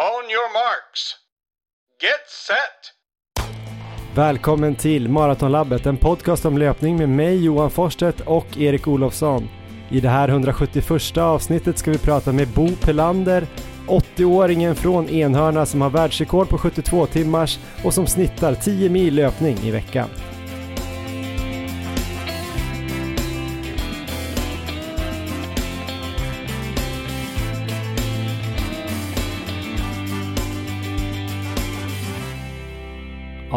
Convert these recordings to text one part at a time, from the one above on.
On your marks. Get set! Välkommen till Maratonlabbet, en podcast om löpning med mig Johan Forsstedt och Erik Olofsson. I det här 171 avsnittet ska vi prata med Bo Pelander, 80-åringen från Enhörna som har världsrekord på 72 timmars och som snittar 10 mil löpning i veckan.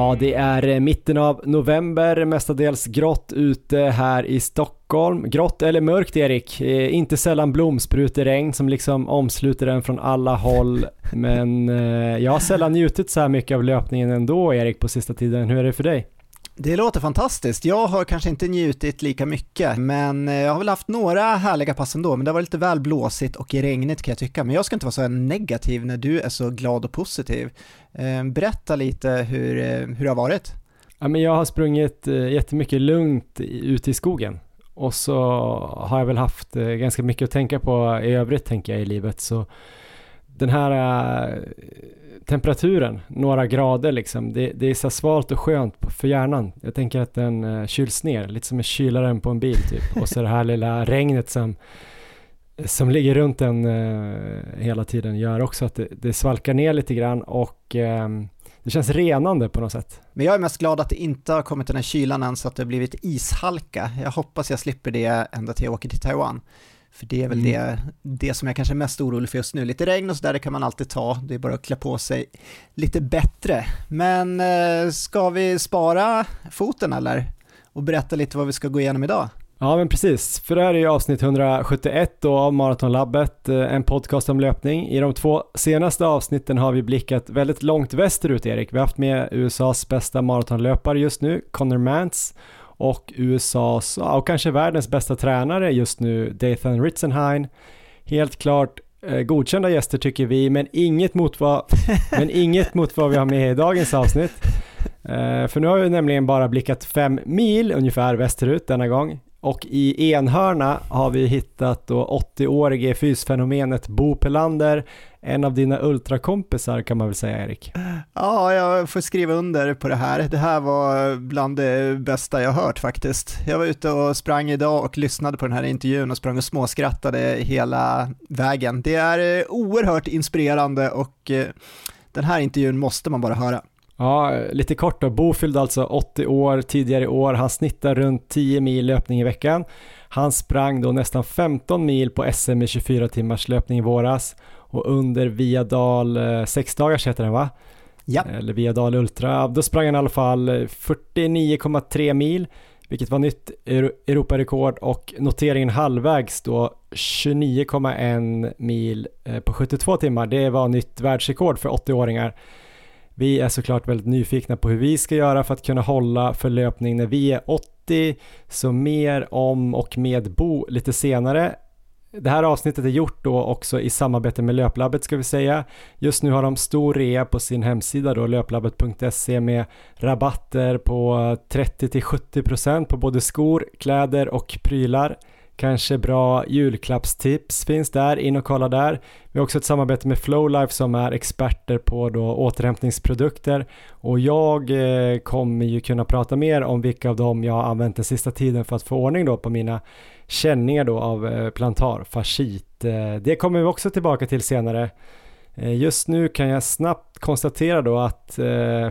Ja, det är eh, mitten av november, mestadels grått ute här i Stockholm. Grått eller mörkt Erik, eh, inte sällan blomspruteregn som liksom omsluter den från alla håll. Men eh, jag har sällan njutit så här mycket av löpningen ändå Erik på sista tiden. Hur är det för dig? Det låter fantastiskt. Jag har kanske inte njutit lika mycket, men eh, jag har väl haft några härliga pass ändå, men det var lite väl blåsigt och regnigt kan jag tycka. Men jag ska inte vara så negativ när du är så glad och positiv. Eh, berätta lite hur, eh, hur det har varit. Ja, men jag har sprungit jättemycket lugnt ute i skogen och så har jag väl haft ganska mycket att tänka på i övrigt tänker jag i livet. Så den här temperaturen, några grader liksom, det, det är så svalt och skönt för hjärnan. Jag tänker att den uh, kyls ner, lite som en kylaren på en bil typ. Och så det här lilla regnet som, som ligger runt den uh, eh, hela tiden gör också att det, det svalkar ner lite grann och um, det känns renande på något sätt. Men jag är mest glad att det inte har kommit den här kylan än så att det har blivit ishalka. Jag hoppas jag slipper det ända till jag åker till Taiwan. För det är väl mm. det, det som jag kanske är mest orolig för just nu. Lite regn och sådär, det kan man alltid ta. Det är bara att klä på sig lite bättre. Men eh, ska vi spara foten eller? Och berätta lite vad vi ska gå igenom idag? Ja men precis, för det här är ju avsnitt 171 då av Maratonlabbet, eh, en podcast om löpning. I de två senaste avsnitten har vi blickat väldigt långt västerut Erik. Vi har haft med USAs bästa maratonlöpare just nu, Connor Mance och USAs, och kanske världens bästa tränare just nu, Dathan Ritzenhein. Helt klart eh, godkända gäster tycker vi, men inget mot vad, men inget mot vad vi har med i dagens avsnitt. Eh, för nu har vi nämligen bara blickat fem mil ungefär västerut denna gång. Och i Enhörna har vi hittat då 80-årige fysfenomenet Bo Pelander, en av dina ultrakompisar kan man väl säga Erik? Ja, jag får skriva under på det här. Det här var bland det bästa jag hört faktiskt. Jag var ute och sprang idag och lyssnade på den här intervjun och sprang och småskrattade hela vägen. Det är eh, oerhört inspirerande och eh, den här intervjun måste man bara höra. Ja, lite kort då. Bo fyllde alltså 80 år tidigare i år. Han snittar runt 10 mil löpning i veckan. Han sprang då nästan 15 mil på SM i 24 timmars löpning i våras och under Viadal, 6 eh, dagars heter den va? Ja. Eller Viadal Ultra, då sprang han i alla fall 49,3 mil, vilket var nytt Europarekord och noteringen halvvägs då 29,1 mil eh, på 72 timmar. Det var nytt världsrekord för 80-åringar. Vi är såklart väldigt nyfikna på hur vi ska göra för att kunna hålla för löpning när vi är 80, så mer om och med Bo lite senare. Det här avsnittet är gjort då också i samarbete med Löplabbet ska vi säga. Just nu har de stor rea på sin hemsida då löplabbet.se med rabatter på 30-70% på både skor, kläder och prylar. Kanske bra julklappstips finns där, in och kolla där. Vi har också ett samarbete med Flowlife som är experter på då återhämtningsprodukter och jag eh, kommer ju kunna prata mer om vilka av dem jag har använt den sista tiden för att få ordning då på mina känningar då av eh, plantarfascit. Eh, det kommer vi också tillbaka till senare. Just nu kan jag snabbt konstatera då att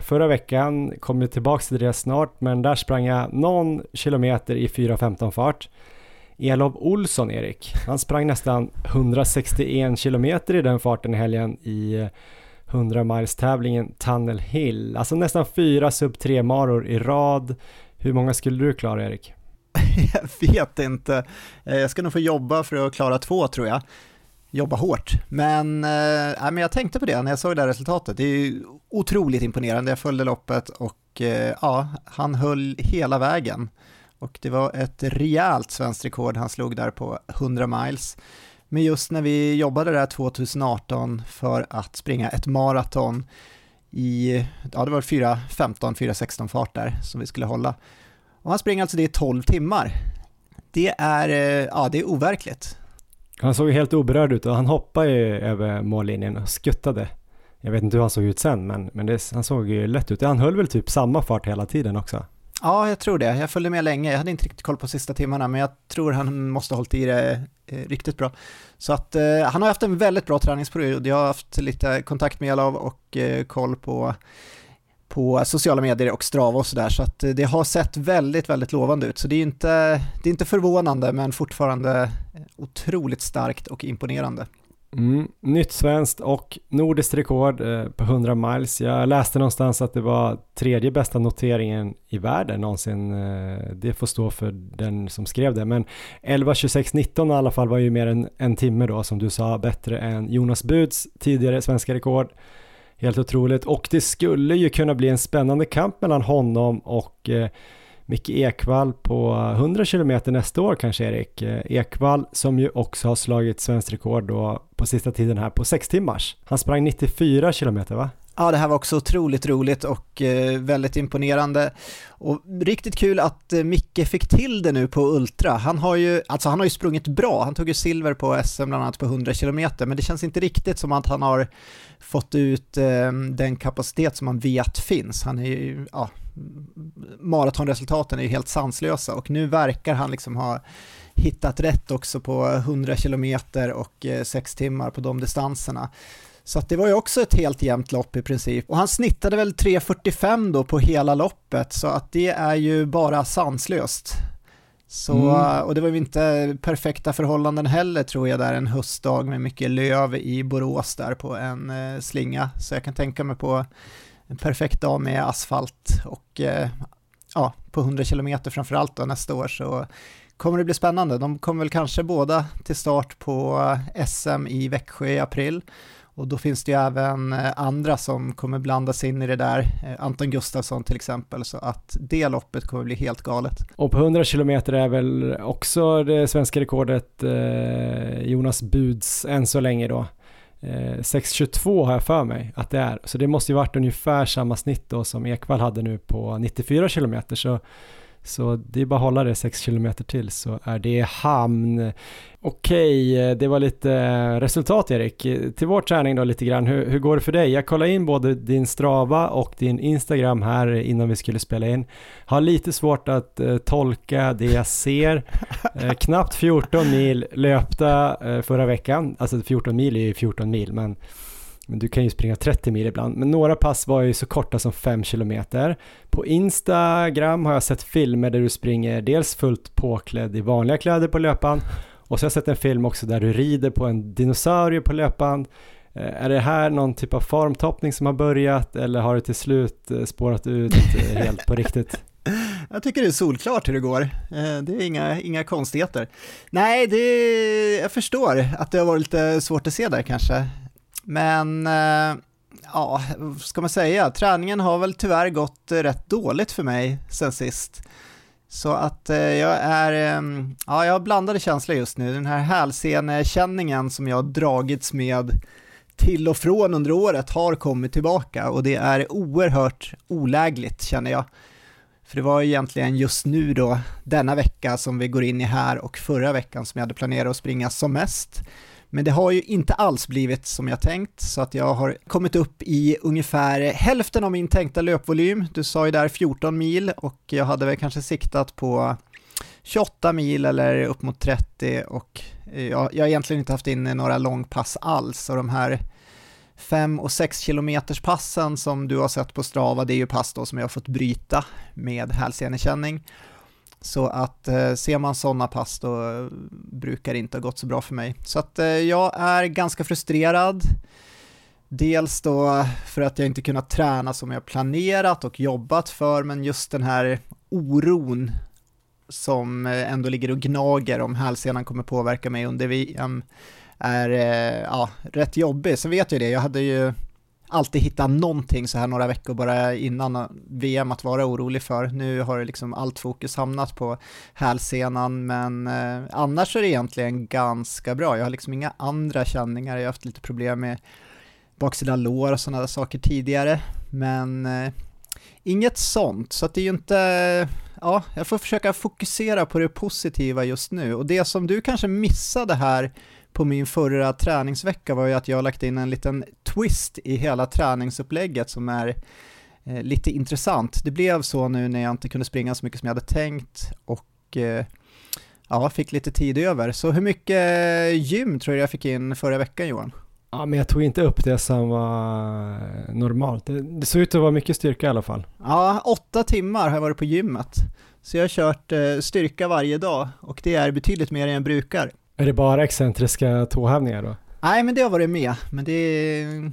förra veckan, kom jag tillbaka till det snart, men där sprang jag någon kilometer i 4.15 fart. Elof Olsson, Erik, han sprang nästan 161 kilometer i den farten i helgen i eh, 100 miles tävlingen Tunnel Hill. Alltså nästan fyra sub 3 maror i rad. Hur många skulle du klara, Erik? jag vet inte. Eh, jag ska nog få jobba för att klara två tror jag. Jobba hårt. Men, äh, men jag tänkte på det när jag såg det här resultatet. Det är ju otroligt imponerande. Jag följde loppet och äh, ja, han höll hela vägen. Och det var ett rejält svenskt rekord han slog där på 100 miles. Men just när vi jobbade där 2018 för att springa ett maraton i, ja det var 4.15, 4.16 fart där som vi skulle hålla. Och han springer alltså det i 12 timmar. Det är, eh, ja, det är overkligt. Han såg helt oberörd ut och han hoppade ju över mållinjen och skuttade. Jag vet inte hur han såg ut sen, men, men det, han såg ju lätt ut. Han höll väl typ samma fart hela tiden också? Ja, jag tror det. Jag följde med länge. Jag hade inte riktigt koll på sista timmarna, men jag tror han måste ha hållit i det eh, riktigt bra. Så att eh, han har haft en väldigt bra träningsperiod. Jag har haft lite kontakt med Jalov och eh, koll på på sociala medier och Strava och sådär, så att eh, det har sett väldigt, väldigt lovande ut. Så det är inte, det är inte förvånande, men fortfarande eh, otroligt starkt och imponerande. Mm, nytt svenskt och nordiskt rekord eh, på 100 miles. Jag läste någonstans att det var tredje bästa noteringen i världen någonsin. Eh, det får stå för den som skrev det, men 11.26.19 i alla fall var ju mer än en timme då som du sa, bättre än Jonas Buds tidigare svenska rekord. Helt otroligt och det skulle ju kunna bli en spännande kamp mellan honom och eh, Micke Ekvall på 100 km nästa år kanske Erik. Eh, Ekvall som ju också har slagit svenskt rekord då på sista tiden här på 6 timmars. Han sprang 94 km va? Ja, det här var också otroligt roligt och eh, väldigt imponerande. Och riktigt kul att eh, Micke fick till det nu på Ultra. Han har ju, alltså han har ju sprungit bra. Han tog ju silver på SM bland annat på 100 km, men det känns inte riktigt som att han har fått ut ehm, den kapacitet som man vet finns. Han är ju, ja, maratonresultaten är ju helt sanslösa och nu verkar han liksom ha hittat rätt också på 100 km och eh, 6 timmar på de distanserna. Så det var ju också ett helt jämnt lopp i princip. Och han snittade väl 3.45 då på hela loppet, så att det är ju bara sanslöst. Så, mm. Och det var ju inte perfekta förhållanden heller tror jag där en höstdag med mycket löv i Borås där på en eh, slinga. Så jag kan tänka mig på en perfekt dag med asfalt och eh, ja, på 100 km framförallt då nästa år så kommer det bli spännande. De kommer väl kanske båda till start på eh, SM i Växjö i april och då finns det ju även eh, andra som kommer blandas in i det där, eh, Anton Gustafsson till exempel, så att det loppet kommer bli helt galet. Och på 100 km är väl också det svenska rekordet eh, Jonas Buds än så länge då. 6.22 har jag för mig att det är, så det måste ju varit ungefär samma snitt då som Ekvall hade nu på 94 km, så så det är bara att hålla det 6 km till så är det hamn. Okej, eh, det var lite eh, resultat Erik. Till vår träning då lite grann. Hur, hur, går det för dig? Jag kollade in både din Strava och din Instagram här innan vi skulle spela in. Har lite svårt att eh, tolka det jag ser. Eh, knappt 14 mil löpta eh, förra veckan. Alltså 14 mil är ju 14 mil men men du kan ju springa 30 mil ibland. Men några pass var ju så korta som 5 kilometer. På Instagram har jag sett filmer där du springer dels fullt påklädd i vanliga kläder på löpan och så har jag sett en film också där du rider på en dinosaurie på löpan. Eh, är det här någon typ av formtoppning som har börjat eller har det till slut eh, spårat ut eh, helt på riktigt? Jag tycker det är solklart hur det går. Det är inga, inga konstigheter. Nej, det, jag förstår att det har varit lite svårt att se där kanske. Men eh, ja, vad ska man säga, träningen har väl tyvärr gått eh, rätt dåligt för mig sen sist. Så att eh, jag är, eh, ja jag har blandade känslor just nu. Den här hälsenekänningen som jag dragits med till och från under året har kommit tillbaka och det är oerhört olägligt känner jag. För det var egentligen just nu då, denna vecka som vi går in i här och förra veckan som jag hade planerat att springa som mest. Men det har ju inte alls blivit som jag tänkt, så att jag har kommit upp i ungefär hälften av min tänkta löpvolym. Du sa ju där 14 mil och jag hade väl kanske siktat på 28 mil eller upp mot 30 och eh, jag, jag har egentligen inte haft in några långpass alls och de här 5 och 6 kilometers passen som du har sett på Strava, det är ju pass då som jag har fått bryta med hälsenekänning. Så att eh, ser man sådana pass då eh, brukar det inte ha gått så bra för mig. Så att eh, jag är ganska frustrerad. Dels då för att jag inte kunnat träna som jag planerat och jobbat för, men just den här oron som eh, ändå ligger och gnager om hälsenan kommer påverka mig under VM är eh, ja, rätt jobbig. Sen vet jag det, jag hade ju alltid hitta någonting så här några veckor bara innan VM att vara orolig för. Nu har det liksom allt fokus hamnat på hälsenan, men eh, annars är det egentligen ganska bra. Jag har liksom inga andra känningar, jag har haft lite problem med baksida lår och sådana saker tidigare, men eh, inget sånt, så att det är ju inte, ja, jag får försöka fokusera på det positiva just nu och det som du kanske missade här på min förra träningsvecka var ju att jag har lagt in en liten twist i hela träningsupplägget som är eh, lite intressant. Det blev så nu när jag inte kunde springa så mycket som jag hade tänkt och eh, ja, fick lite tid över. Så hur mycket gym tror du jag fick in förra veckan Johan? Ja, men jag tog inte upp det som var normalt. Det, det såg ut att vara mycket styrka i alla fall. Ja, åtta timmar har jag varit på gymmet. Så jag har kört eh, styrka varje dag och det är betydligt mer än jag brukar. Är det bara excentriska tåhävningar då? Nej, men det har varit med. Men det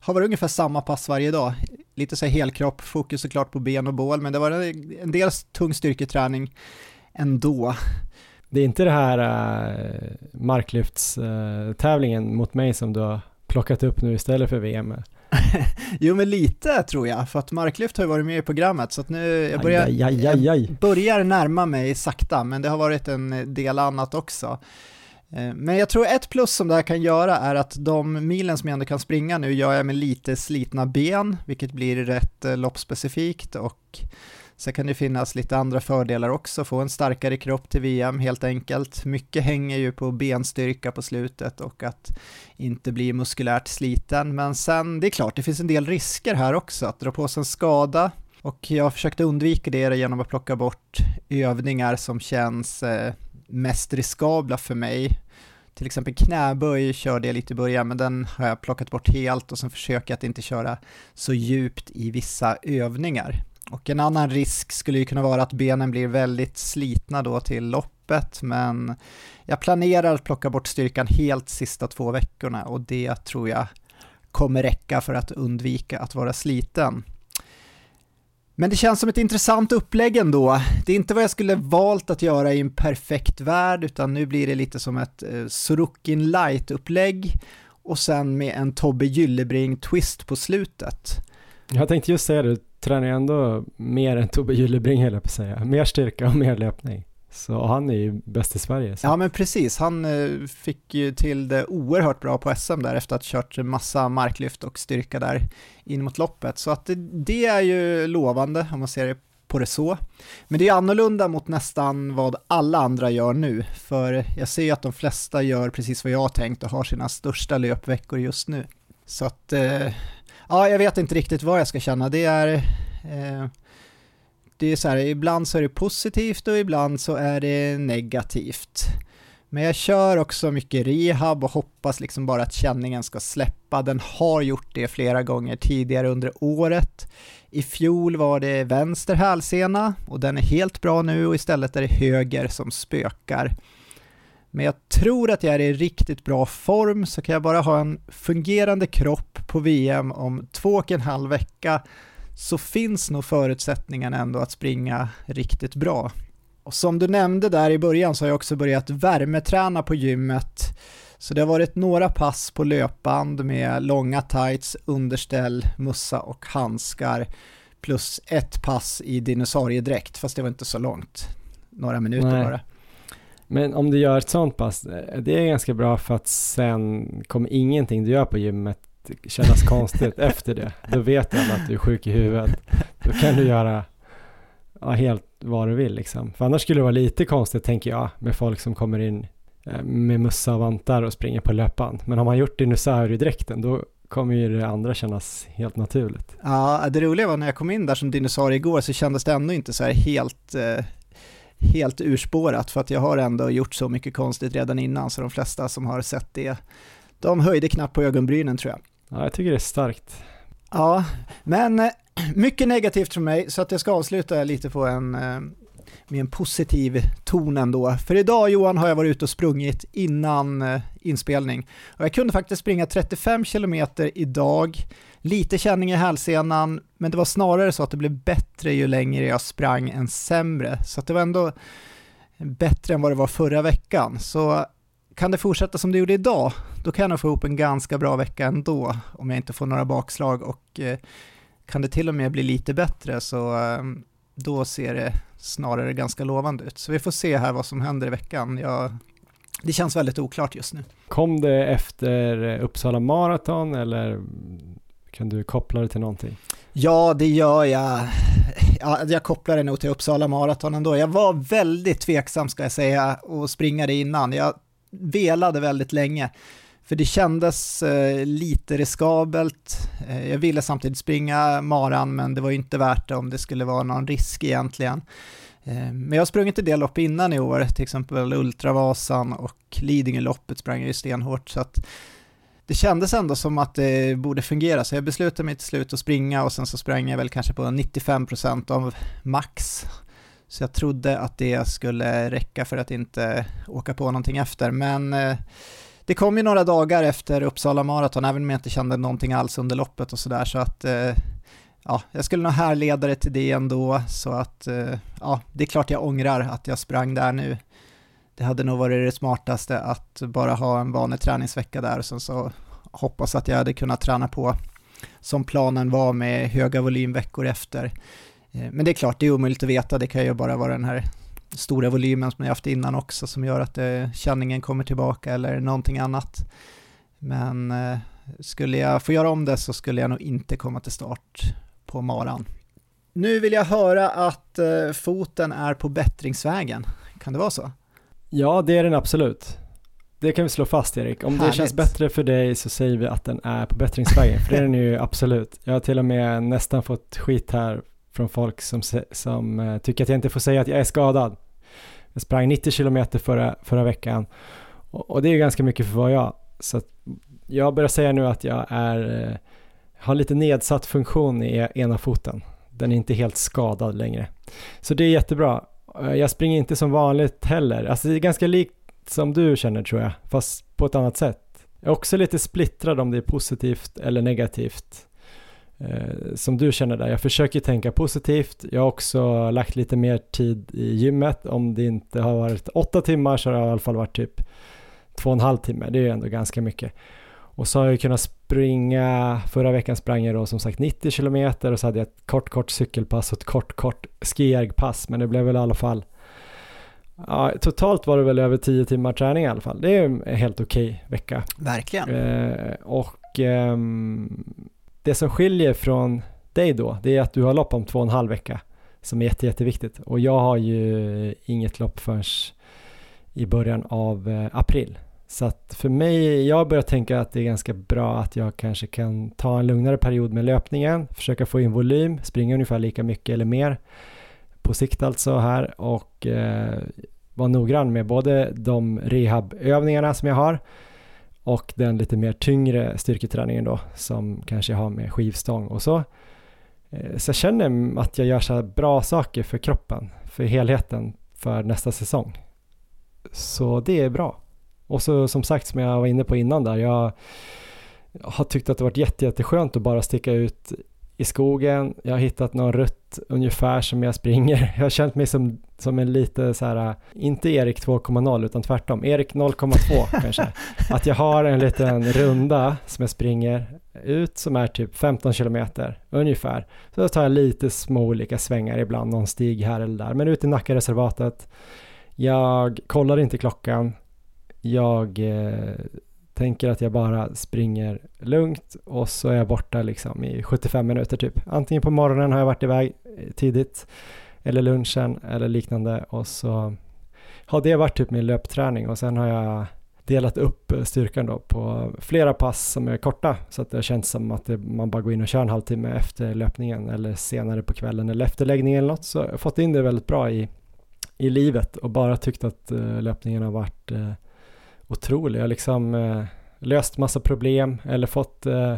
har varit ungefär samma pass varje dag. Lite så här helkropp, fokus såklart på ben och bål, men det var en del tung styrketräning ändå. Det är inte det här äh, marklyftstävlingen äh, mot mig som du har plockat upp nu istället för VM? jo men lite tror jag, för att marklyft har ju varit med i programmet så att nu jag börjar, aj, aj, aj, jag börjar närma mig sakta men det har varit en del annat också. Eh, men jag tror ett plus som det här kan göra är att de milen som jag ändå kan springa nu gör jag med lite slitna ben, vilket blir rätt eh, loppspecifikt och Sen kan det finnas lite andra fördelar också, få en starkare kropp till VM helt enkelt. Mycket hänger ju på benstyrka på slutet och att inte bli muskulärt sliten. Men sen, det är klart, det finns en del risker här också, att dra på sig en skada. Och jag försökte undvika det genom att plocka bort övningar som känns eh, mest riskabla för mig. Till exempel knäböj körde jag lite i början, men den har jag plockat bort helt och sen försöker jag att inte köra så djupt i vissa övningar. Och en annan risk skulle ju kunna vara att benen blir väldigt slitna då till loppet, men jag planerar att plocka bort styrkan helt sista två veckorna och det tror jag kommer räcka för att undvika att vara sliten. Men det känns som ett intressant upplägg ändå. Det är inte vad jag skulle valt att göra i en perfekt värld, utan nu blir det lite som ett eh, Sorokin light-upplägg och sen med en Tobbe Gyllebring-twist på slutet. Jag tänkte just säga det, tränar ju ändå mer än Tobbe Gyllebring höll jag på att säga. Mer styrka och mer löpning. Så han är ju bäst i Sverige. Så. Ja men precis, han eh, fick ju till det oerhört bra på SM där efter att ha kört massa marklyft och styrka där in mot loppet. Så att det, det är ju lovande om man ser det på det så. Men det är annorlunda mot nästan vad alla andra gör nu, för jag ser ju att de flesta gör precis vad jag har tänkt och har sina största löpveckor just nu. Så att eh, ja, jag vet inte riktigt vad jag ska känna. Det är, eh, det är så här, ibland så är det positivt och ibland så är det negativt. Men jag kör också mycket rehab och hoppas liksom bara att känningen ska släppa. Den har gjort det flera gånger tidigare under året. I fjol var det vänster hälsena och den är helt bra nu och istället är det höger som spökar. Men jag tror att jag är i riktigt bra form så kan jag bara ha en fungerande kropp på VM om två och en halv vecka så finns nog förutsättningarna ändå att springa riktigt bra. Och som du nämnde där i början så har jag också börjat värmeträna på gymmet. Så det har varit några pass på löpband med långa tights, underställ, mussa och handskar plus ett pass i dinosauriedräkt, fast det var inte så långt. Några minuter Nej. bara. Men om du gör ett sånt pass, eh, det är ganska bra för att sen kommer ingenting du gör på gymmet kännas konstigt efter det. Då vet alla att du är sjuk i huvudet. Då kan du göra ja, helt vad du vill liksom. För annars skulle det vara lite konstigt tänker jag med folk som kommer in eh, med mössa och vantar och springer på löpband. Men har man gjort dinosauriedräkten då kommer ju det andra kännas helt naturligt. Ja, det roliga var när jag kom in där som dinosaurie igår så kändes det ändå inte så här helt eh helt urspårat för att jag har ändå gjort så mycket konstigt redan innan så de flesta som har sett det, de höjde knappt på ögonbrynen tror jag. Ja, jag tycker det är starkt. Ja, men eh, mycket negativt från mig så att jag ska avsluta lite på en eh, med en positiv ton ändå. För idag Johan har jag varit ute och sprungit innan eh, inspelning och jag kunde faktiskt springa 35 km idag Lite känning i hälsenan, men det var snarare så att det blev bättre ju längre jag sprang än sämre. Så det var ändå bättre än vad det var förra veckan. Så kan det fortsätta som det gjorde idag, då kan jag nog få ihop en ganska bra vecka ändå, om jag inte får några bakslag. Och eh, kan det till och med bli lite bättre så eh, då ser det snarare ganska lovande ut. Så vi får se här vad som händer i veckan. Jag, det känns väldigt oklart just nu. Kom det efter Uppsala Marathon eller kan du koppla det till någonting? Ja, det gör jag. Ja, jag kopplar det nog till Uppsala Marathon ändå. Jag var väldigt tveksam ska jag säga och springa det innan. Jag velade väldigt länge. För det kändes eh, lite riskabelt. Eh, jag ville samtidigt springa maran, men det var ju inte värt det om det skulle vara någon risk egentligen. Eh, men jag har sprungit en del lopp innan i år, till exempel Ultravasan och Lidingöloppet sprang jag ju stenhårt, så att det kändes ändå som att det borde fungera, så jag beslutade mig till slut att springa och sen så sprang jag väl kanske på 95% av max. Så jag trodde att det skulle räcka för att inte åka på någonting efter, men eh, det kom ju några dagar efter Uppsala Marathon, även om jag inte kände någonting alls under loppet och sådär, så att eh, ja, jag skulle nog härleda det till det ändå, så att eh, ja, det är klart jag ångrar att jag sprang där nu. Det hade nog varit det smartaste att bara ha en vanlig träningsvecka där och sen så hoppas att jag hade kunnat träna på som planen var med höga volymveckor efter. Eh, men det är klart, det är omöjligt att veta, det kan ju bara vara den här stora volymen som jag haft innan också som gör att det, känningen kommer tillbaka eller någonting annat. Men eh, skulle jag få göra om det så skulle jag nog inte komma till start på maran. Nu vill jag höra att eh, foten är på bättringsvägen. Kan det vara så? Ja, det är den absolut. Det kan vi slå fast Erik. Om Härligt. det känns bättre för dig så säger vi att den är på bättringsvägen, för det är den ju absolut. Jag har till och med nästan fått skit här från folk som, som uh, tycker att jag inte får säga att jag är skadad. Jag sprang 90 kilometer förra, förra veckan och, och, det är ganska mycket för vad jag. Så jag börjar säga nu att jag är, eh, har lite nedsatt funktion i e, ena foten. Den är inte helt skadad längre. Så det är jättebra. Eh, jag springer inte som vanligt heller. Alltså det är ganska likt som du känner tror jag, fast på ett annat sätt. Jag är också lite splittrad om det är positivt eller negativt. Eh, som du känner där, jag försöker tänka positivt. Jag har också lagt lite mer tid i gymmet. Om det inte har varit åtta timmar så har det i alla fall varit typ två och en halv timme. Det är ju ändå ganska mycket. Och så har jag kunnat springa, förra veckan sprang jag då som sagt 90 kilometer och så hade jag ett kort kort cykelpass och ett kort kort skijärgpass men det blev väl i alla fall Ja, totalt var det väl över 10 timmar träning i alla fall. Det är en helt okej okay vecka. Verkligen. Eh, och eh, det som skiljer från dig då, det är att du har lopp om två och en halv vecka som är jätte, jätteviktigt. Och jag har ju inget lopp förrän i början av eh, april. Så att för mig, jag börjar tänka att det är ganska bra att jag kanske kan ta en lugnare period med löpningen, försöka få in volym, springa ungefär lika mycket eller mer på sikt alltså här och eh, vara noggrann med både de rehabövningarna som jag har och den lite mer tyngre styrketräningen då som kanske jag har med skivstång och så. Eh, så jag känner att jag gör så bra saker för kroppen, för helheten för nästa säsong. Så det är bra. Och så som sagt som jag var inne på innan där, jag har tyckt att det varit jätte, jätteskönt att bara sticka ut i skogen, jag har hittat någon rutt ungefär som jag springer. Jag har känt mig som, som en lite så här, inte Erik 2,0 utan tvärtom, Erik 0,2 kanske. Att jag har en liten runda som jag springer ut som är typ 15 kilometer ungefär. Så då tar jag lite små olika svängar ibland, någon stig här eller där. Men ut i Nackareservatet. Jag kollar inte klockan. Jag eh, tänker att jag bara springer lugnt och så är jag borta liksom i 75 minuter typ. Antingen på morgonen har jag varit iväg eh, tidigt eller lunchen eller liknande och så har det varit typ min löpträning och sen har jag delat upp eh, styrkan då på flera pass som är korta så att det känns som att det, man bara går in och kör en halvtimme efter löpningen eller senare på kvällen eller efter läggningen eller något så jag har fått in det väldigt bra i, i livet och bara tyckt att eh, löpningen har varit otrolig. Jag har liksom eh, löst massa problem eller fått eh,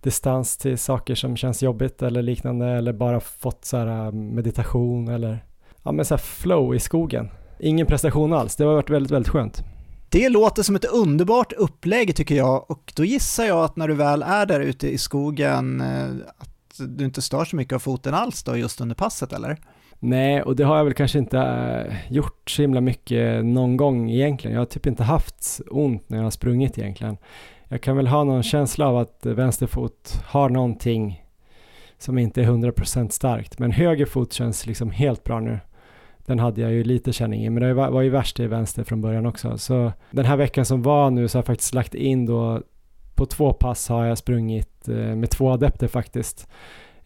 distans till saker som känns jobbigt eller liknande eller bara fått så här eh, meditation eller ja men så här flow i skogen. Ingen prestation alls, det har varit väldigt, väldigt skönt. Det låter som ett underbart upplägg tycker jag och då gissar jag att när du väl är där ute i skogen eh, att du inte stör så mycket av foten alls då just under passet eller? Nej, och det har jag väl kanske inte äh, gjort så himla mycket någon gång egentligen. Jag har typ inte haft ont när jag har sprungit egentligen. Jag kan väl ha någon känsla av att vänster fot har någonting som inte är 100% starkt. Men höger fot känns liksom helt bra nu. Den hade jag ju lite känning i, men det var ju värst i vänster från början också. Så den här veckan som var nu så har jag faktiskt lagt in då på två pass har jag sprungit äh, med två adepter faktiskt.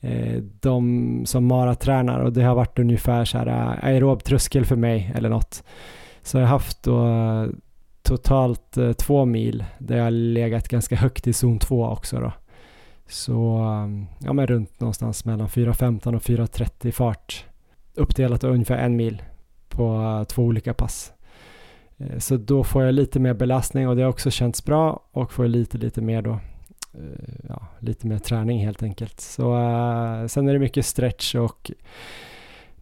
Eh, de som maratränar och det har varit ungefär så här eh, aerobtröskel aerob tröskel för mig eller något. Så jag har haft då eh, totalt två mil där jag har legat ganska högt i zon 2 också då. Så ja men runt någonstans mellan 4.15 och 4.30 fart. Uppdelat ungefär en mil på två olika pass. Så då får jag lite mer belastning och det har också känts bra och får lite lite mer då Eh, ja, lite mer träning helt enkelt. Så eh, sen är det mycket stretch och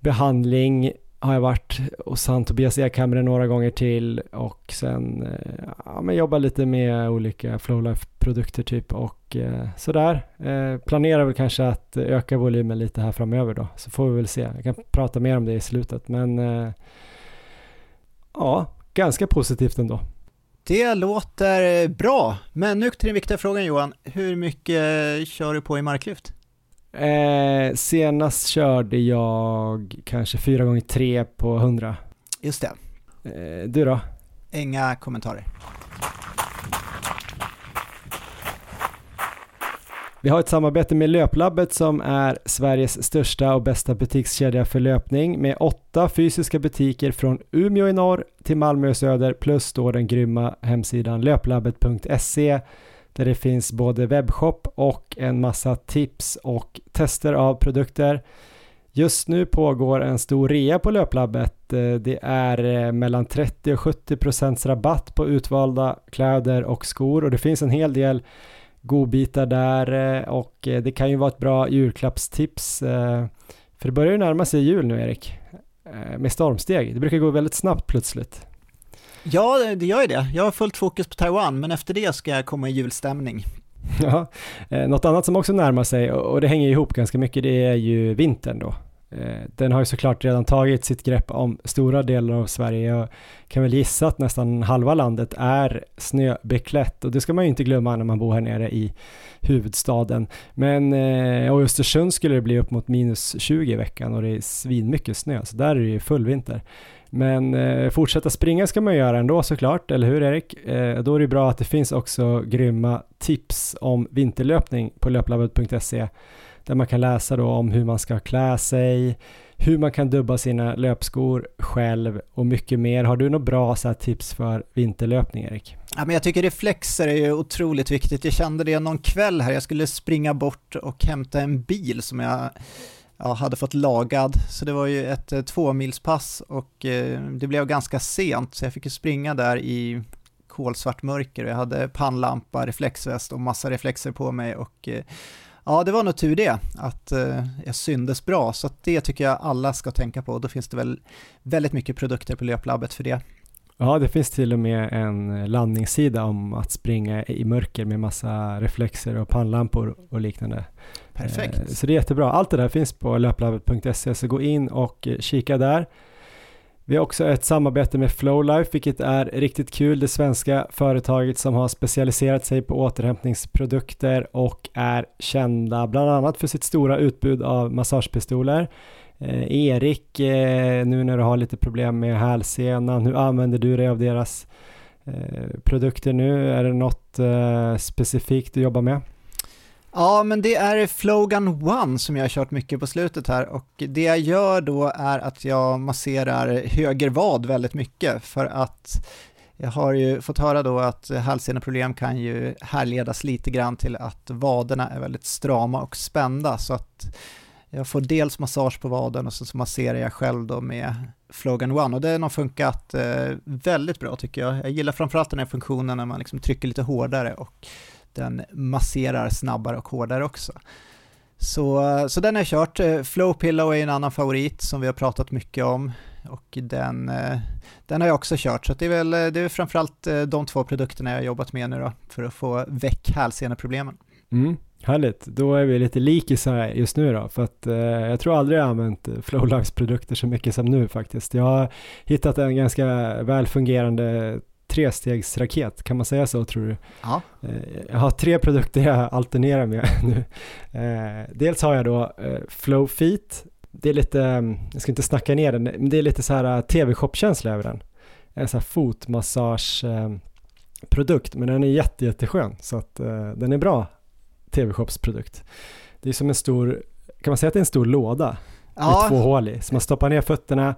behandling har jag varit hos han Tobias Ekhamre några gånger till och sen eh, ja, men jobbar lite med olika Flowlife-produkter typ och eh, sådär. Eh, planerar väl kanske att öka volymen lite här framöver då, så får vi väl se. Jag kan prata mer om det i slutet, men eh, ja, ganska positivt ändå. Det låter bra, men nu till den viktiga frågan Johan. Hur mycket kör du på i marklyft? Eh, senast körde jag kanske 4 gånger 3 på 100. Just det. Eh, du då? Inga kommentarer. Vi har ett samarbete med Löplabbet som är Sveriges största och bästa butikskedja för löpning med åtta fysiska butiker från Umeå i norr till Malmö i söder plus då den grymma hemsidan löplabbet.se där det finns både webbshop och en massa tips och tester av produkter. Just nu pågår en stor rea på Löplabbet. Eh, det är eh, mellan 30 och 70 procents rabatt på utvalda kläder och skor och det finns en hel del godbitar där eh, och det kan ju vara ett bra julklappstips. För det börjar ju närma sig jul nu Erik, med stormsteg. Det brukar gå väldigt snabbt plötsligt. Ja, det gör ju det. Jag har fullt fokus på Taiwan, men efter det ska jag komma i julstämning. Ja, eh, något annat som också närmar sig och det hänger ihop ganska mycket det är ju vintern då. Eh, den har ju såklart redan tagit sitt grepp om stora delar av Sverige. Jag kan väl gissa att nästan halva landet är snöbeklätt och det ska man ju inte glömma när man bor här nere i huvudstaden. Men eh, och i Östersund skulle det bli upp mot minus 20 i veckan och det är svinmycket snö så där är det ju full vinter. Men eh, fortsätta springa ska man göra ändå såklart, eller hur Erik? Eh, då är det bra att det finns också grymma tips om vinterlöpning på löplabbet.se där man kan läsa då om hur man ska klä sig, hur man kan dubba sina löpskor själv och mycket mer. Har du några bra så tips för vinterlöpning Erik? Ja, men jag tycker reflexer är otroligt viktigt. Jag kände det någon kväll här, jag skulle springa bort och hämta en bil som jag ja, hade fått lagad. Så det var ju ett eh, tvåmilspass och eh, det blev ganska sent så jag fick ju springa där i kolsvart mörker och jag hade pannlampa, reflexväst och massa reflexer på mig och eh, ja, det var nog tur det att jag syndes bra så det tycker jag alla ska tänka på. Då finns det väl väldigt mycket produkter på löplabbet för det. Ja, det finns till och med en landningssida om att springa i mörker med massa reflexer och pannlampor och liknande. Perfekt. Eh, så det är jättebra. Allt det där finns på löplabbet.se så gå in och kika där. Vi har också ett samarbete med Flowlife vilket är riktigt kul. Det svenska företaget som har specialiserat sig på återhämtningsprodukter och är kända bland annat för sitt stora utbud av massagepistoler. Eh, Erik, eh, nu när du har lite problem med hälsenan, hur använder du dig av deras eh, produkter nu? Är det något eh, specifikt du jobbar med? Ja, men det är Flogan One som jag har kört mycket på slutet här och det jag gör då är att jag masserar höger vad väldigt mycket för att jag har ju fått höra då att halsseneproblem kan ju härledas lite grann till att vaderna är väldigt strama och spända så att jag får dels massage på vaden och så masserar jag själv då med Flogan One och det har nog funkat eh, väldigt bra tycker jag. Jag gillar framförallt den här funktionen när man liksom trycker lite hårdare och den masserar snabbare och hårdare också. Så, så den har jag kört. Eh, Flow Pillow är en annan favorit som vi har pratat mycket om och den, eh, den har jag också kört. Så det är väl eh, det är framförallt de två produkterna jag har jobbat med nu då för att få väck hälseneproblemen. Mm. Härligt, då är vi lite likisar just nu då, för att eh, jag tror aldrig jag har använt Flowlives produkter så mycket som nu faktiskt. Jag har hittat en ganska väl fungerande trestegsraket, kan man säga så tror du? Ja. Eh, jag har tre produkter jag alternerar med nu. Eh, dels har jag då eh, Flowfeet, det är lite, jag ska inte snacka ner den, men det är lite så här tv-shop-känsla över den. En sån här fotmassage eh, produkt, men den är jätte, jätteskön så att den är bra tv-shopsprodukt. Det är som en stor, kan man säga att det är en stor låda ja. med två hål i, så man stoppar ner fötterna,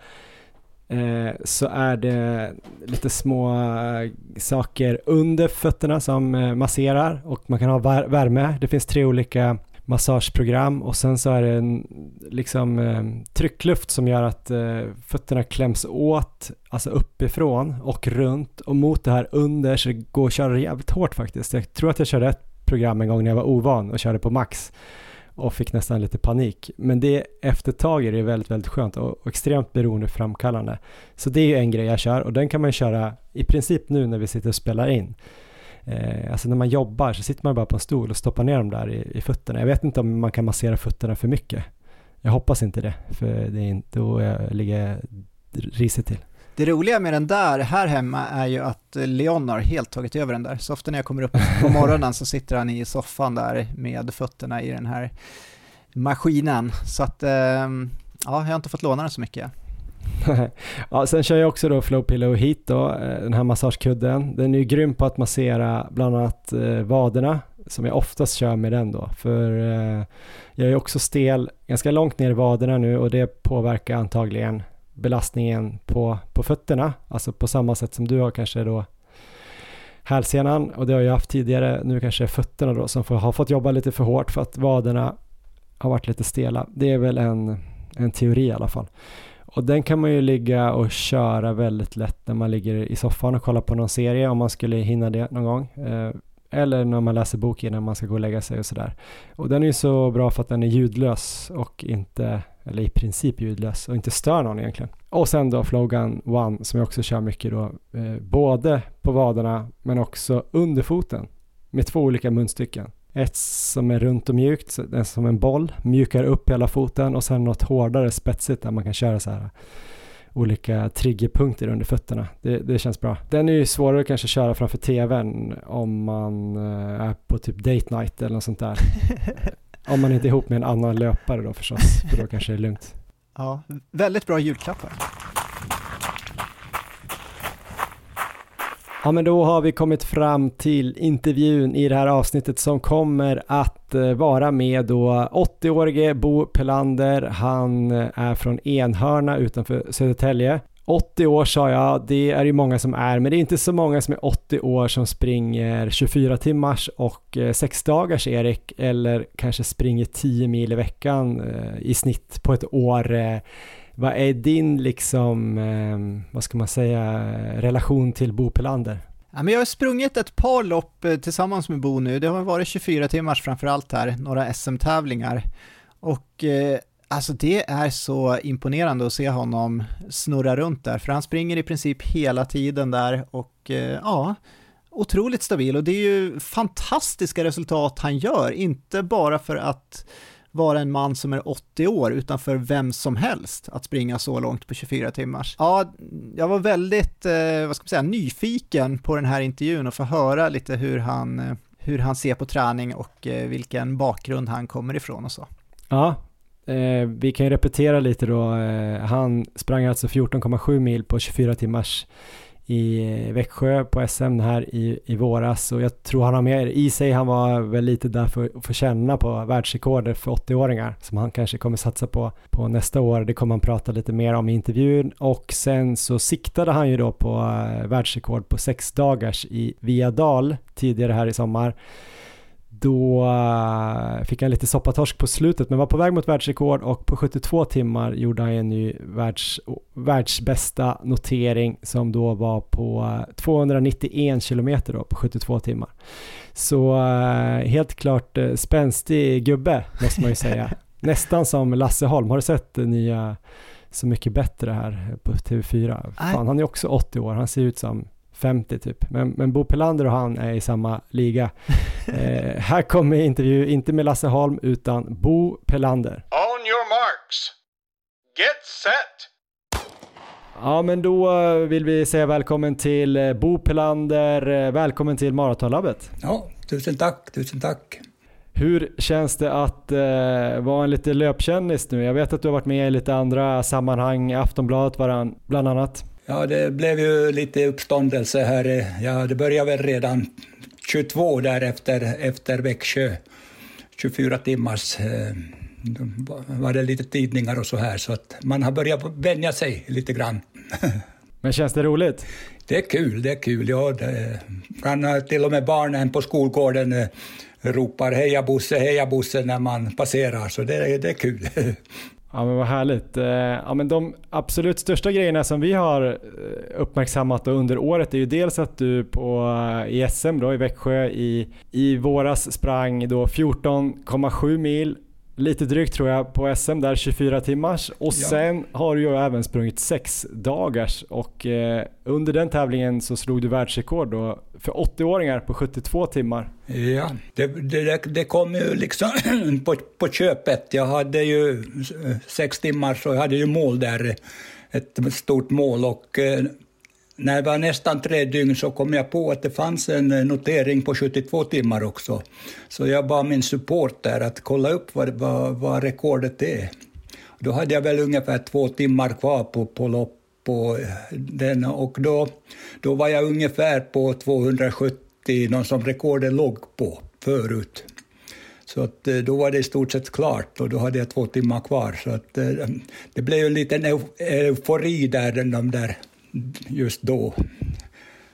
eh, så är det lite små eh, saker under fötterna som eh, masserar och man kan ha värme. Det finns tre olika massageprogram och sen så är det en liksom eh, tryckluft som gör att eh, fötterna kläms åt, alltså uppifrån och runt och mot det här under så det går att köra jävligt hårt faktiskt. Jag tror att jag körde ett program en gång när jag var ovan och körde på max och fick nästan lite panik. Men det efter ett tag är det väldigt, väldigt skönt och, och extremt beroendeframkallande. Så det är ju en grej jag kör och den kan man köra i princip nu när vi sitter och spelar in. Eh, alltså när man jobbar så sitter man bara på en stol och stoppar ner dem där i, i fötterna. Jag vet inte om man kan massera fötterna för mycket. Jag hoppas inte det, för det är inte, då jag ligger risigt till. Det roliga med den där här hemma är ju att Leon har helt tagit över den där. Så ofta när jag kommer upp på morgonen så sitter han i soffan där med fötterna i den här maskinen. Så att, eh, ja, jag har inte fått låna den så mycket. ja, sen kör jag också då Flow Pillow Heat då, eh, den här massagekudden. Den är ju grym på att massera bland annat eh, vaderna som jag oftast kör med den då. För eh, jag är också stel ganska långt ner i vaderna nu och det påverkar antagligen belastningen på, på fötterna. Alltså på samma sätt som du har kanske då hälsenan och det har jag haft tidigare. Nu kanske fötterna då som får, har fått jobba lite för hårt för att vaderna har varit lite stela. Det är väl en, en teori i alla fall. Och den kan man ju ligga och köra väldigt lätt när man ligger i soffan och kollar på någon serie om man skulle hinna det någon gång. Eh, eller när man läser bok innan man ska gå och lägga sig och sådär. Och den är ju så bra för att den är ljudlös och inte, eller i princip ljudlös och inte stör någon egentligen. Och sen då Flogan One som jag också kör mycket då, eh, både på vaderna men också under foten med två olika munstycken. Ett som är runt och mjukt, den som en boll, mjukar upp hela foten och sen något hårdare spetsigt där man kan köra så här eh, olika triggerpunkter under fötterna. Det, det, känns bra. Den är ju svårare att kanske köra framför tvn om man eh, är på typ date night eller något sånt där. om man inte är ihop med en annan löpare då förstås, för då kanske det är lugnt. Ja, väldigt bra julklappar. Ja men då har vi kommit fram till intervjun i det här avsnittet som kommer att eh, vara med då 80-årige Bo Pelander. Han eh, är från Enhörna utanför Södertälje. 80 år sa jag, det är ju många som är, men det är inte så många som är 80 år som springer 24 timmars och eh, 6-dagars Erik, eller kanske springer 10 mil i veckan eh, i snitt på ett år eh, vad är din, liksom, ehm, vad ska man säga, relation till Bo Pelander? Ja, men jag har sprungit ett par lopp tillsammans med Bo nu. Det har varit 24 timmars framförallt här, några SM-tävlingar. Och eh, alltså det är så imponerande att se honom snurra runt där, för han springer i princip hela tiden där och eh, ja, otroligt stabil. Och det är ju fantastiska resultat han gör, inte bara för att vara en man som är 80 år utan för vem som helst att springa så långt på 24 timmars. Ja, jag var väldigt, eh, vad ska man säga, nyfiken på den här intervjun och få höra lite hur han, eh, hur han ser på träning och eh, vilken bakgrund han kommer ifrån och så. Ja, eh, vi kan ju repetera lite då. Eh, han sprang alltså 14,7 mil på 24 timmars i eh, Växjö på SM här i, i våras och jag tror han har mer i sig. Han var väl lite där för att få känna på världsrekordet för 80-åringar som han kanske kommer satsa på på nästa år. Det kommer han prata lite mer om i intervjun och sen så siktade han ju då på eh, världsrekord på sex dagars i Viadal tidigare här i sommar då eh, fick han lite soppatorsk på slutet men var på väg mot världsrekord och på 72 timmar gjorde han en ny världs, världsbästa notering som då var på 291 eh, kilometer då på 72 timmar. Så eh, helt klart spänstig gubbe måste man ju säga. Nästan som Lasse Holm. Har du sett det nya Så mycket bättre här på TV4? Fan, han är också 80 år. Han ser ut som 50 typ. Men, men Bo Pelander och han är i samma liga. eh, här kommer intervju, inte med Lasse Holm, utan Bo Pelander. On your marks. Get set. Ja, men då eh, vill vi säga välkommen till eh, Bo Pelander. Eh, välkommen till Maratonlabbet. Ja, tusen tack, tusen tack. Hur känns det att eh, vara en lite löpkändis nu? Jag vet att du har varit med i lite andra sammanhang, Aftonbladet varann, bland annat. Ja, det blev ju lite uppståndelse här. Ja, det började väl redan 22 där efter, efter Växjö. 24 timmars eh, var det lite tidningar och så här, så att man har börjat vänja sig lite grann. Men känns det roligt? Det är kul, det är kul. Ja, det kan till och med barnen på skolgården eh, ropar heja Bosse, heja Bosse när man passerar, så det, det är kul. Ja men vad härligt. Eh, ja, men de absolut största grejerna som vi har eh, uppmärksammat under året är ju dels att du på, eh, i SM då, i Växjö i, i våras sprang 14,7 mil lite drygt tror jag på SM där 24 timmars och ja. sen har du ju även sprungit 6 dagars och eh, under den tävlingen så slog du världsrekord då för 80-åringar på 72 timmar. Ja, det, det, det kom ju liksom på, på köpet. Jag hade ju 6 timmar så jag hade ju mål där, ett stort mål och eh, när det var nästan tre dygn så kom jag på att det fanns en eh, notering på 72 timmar också. Så jag bad min support där att kolla upp vad, vad, vad rekordet är. Då hade jag väl ungefär två timmar kvar på, på lopp på eh, den och då, då var jag ungefär på 270, någon som rekordet låg på förut. Så att, eh, då var det i stort sett klart och då hade jag två timmar kvar. Så att, det blev en liten eufori där, de där just då.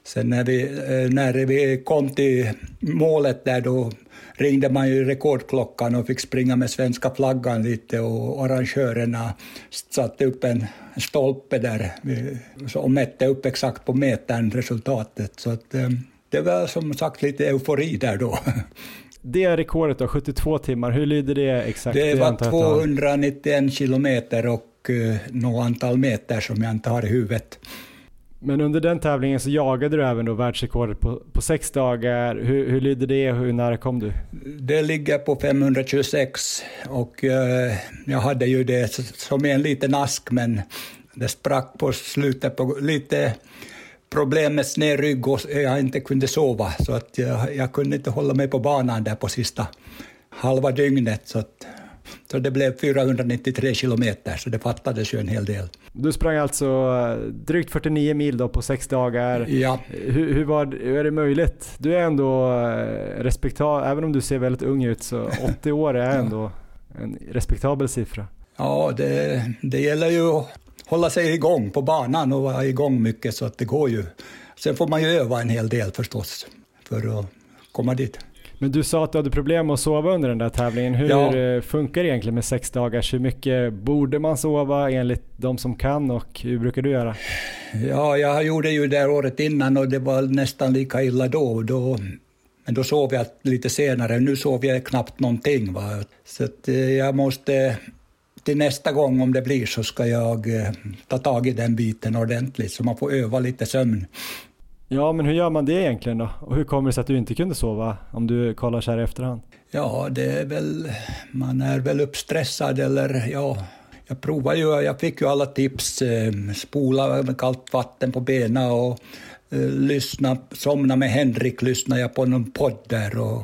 Sen när vi, eh, när vi kom till målet där då ringde man ju rekordklockan och fick springa med svenska flaggan lite och arrangörerna satte upp en stolpe där och mätte upp exakt på metern resultatet. Så att, eh, det var som sagt lite eufori där då. Det rekordet då, 72 timmar, hur lyder det exakt? Det var 291 kilometer och uh, något antal meter som jag inte har i huvudet. Men under den tävlingen så jagade du även då världsrekordet på, på sex dagar. Hur, hur lydde det och hur nära kom du? Det ligger på 526 och uh, jag hade ju det som en liten ask men det sprack på slutet på lite problem med sned rygg och jag inte kunde sova så att jag, jag kunde inte hålla mig på banan där på sista halva dygnet. Så att så det blev 493 kilometer, så det fattades ju en hel del. Du sprang alltså eh, drygt 49 mil då på sex dagar. Ja. Hur, hur, var, hur är det möjligt? Du är ändå eh, respektabel, även om du ser väldigt ung ut, så 80 år är ändå en respektabel siffra. Ja, det, det gäller ju att hålla sig igång på banan och vara igång mycket så att det går ju. Sen får man ju öva en hel del förstås för att komma dit. Men du sa att du hade problem att sova under den där tävlingen. Hur ja. Eh, funkar det egentligen med sex dagars? Hur mycket borde man sova enligt de som kan och hur brukar du göra? Ja, jag gjorde ju det året innan och det var nästan lika illa då. då men då sov jag lite senare. Nu sover jag knappt någonting. Va? Så eh, jag måste till nästa gång om det blir så ska jag eh, ta tag i den biten ordentligt så man får öva lite sömn. Ja, men hur gör man det egentligen då? Och hur kommer det sig att du inte kunde sova om du kollar så här i efterhand? Ja, det är väl, man är väl uppstressad eller ja, jag provade ju, jag fick ju alla tips, eh, spola med kallt vatten på benen och eh, lyssna, somna med Henrik, lyssnade jag på någon podd där och,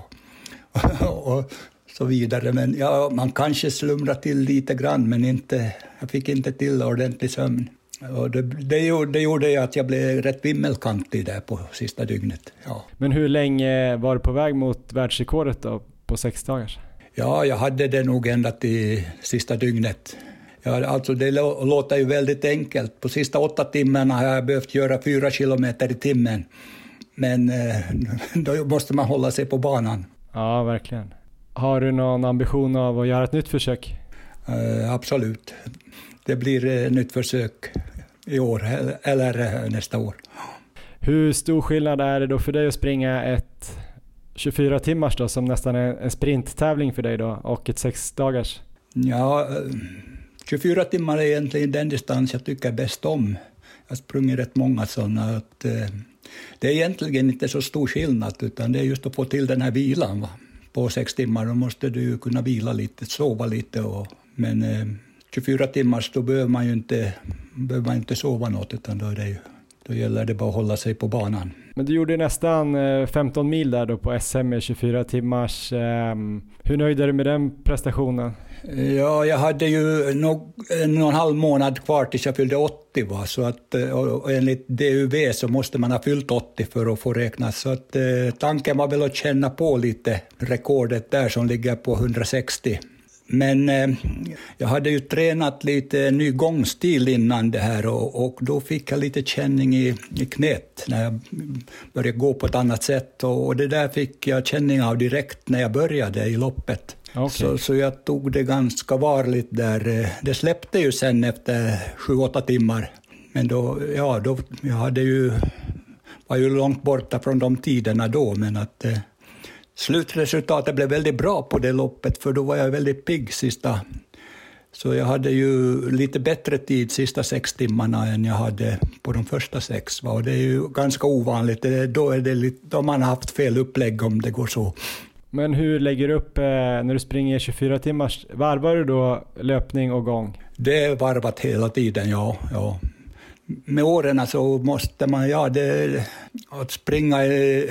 och, och så vidare. Men ja, man kanske slumrar till lite grann, men inte, jag fick inte till ordentlig sömn. Och det, det, gjorde, det gjorde att jag blev rätt vimmelkantig där på sista dygnet. Ja. Men hur länge var du på väg mot världsrekordet då, på sex dagars? Ja, jag hade det nog ända till sista dygnet. Ja, alltså det låter ju väldigt enkelt. På sista åtta timmarna har jag behövt göra fyra kilometer i timmen. Men eh, då måste man hålla sig på banan. Ja, verkligen. Har du någon ambition av att göra ett nytt försök? Uh, absolut. Det blir ett nytt försök i år eller nästa år. Hur stor skillnad är det då för dig att springa ett 24 timmars då som nästan är en sprinttävling för dig då och ett 6 dagars? Ja, 24 timmar är egentligen den distans jag tycker bäst om. Jag har sprungit rätt många sådana. Att, eh, det är egentligen inte så stor skillnad utan det är just att få till den här vilan. Va? På sex timmar då måste du kunna vila lite, sova lite. Och, men eh, 24 timmars, då behöver man ju inte, behöver man inte sova något, utan då, är det ju, då gäller det bara att hålla sig på banan. Men du gjorde nästan 15 eh, mil där då på SM med 24 timmars. Ehm, hur nöjd är du med den prestationen? Ja, jag hade ju nog en och en halv månad kvar tills jag fyllde 80. Va? Så att, eh, enligt DUV så måste man ha fyllt 80 för att få räknas. Så att, eh, tanken var väl att känna på lite rekordet där som ligger på 160 Men eh, jag hade ju tränat lite ny gångstil innan det här och, och då fick jag lite känning i, i knät när jag började gå på ett annat sätt och, och det där fick jag känning av direkt när jag började i loppet. Okay. Så, så jag tog det ganska varligt där. Det släppte ju sen efter sju, åtta timmar. Men då, ja, då, jag hade ju, var ju långt borta från de tiderna då, men att eh, slutresultatet blev väldigt bra på det loppet, för då var jag väldigt pigg sista... Så jag hade ju lite bättre tid sista sex timmarna än jag hade på de första sex. Och det är ju ganska ovanligt. Då, är det lite, då har man haft fel upplägg om det går så. Men hur lägger du upp eh, när du springer 24 timmars? Varvar du då löpning och gång? Det är varvat hela tiden, ja. ja. Med åren så måste man, ja, det, att springa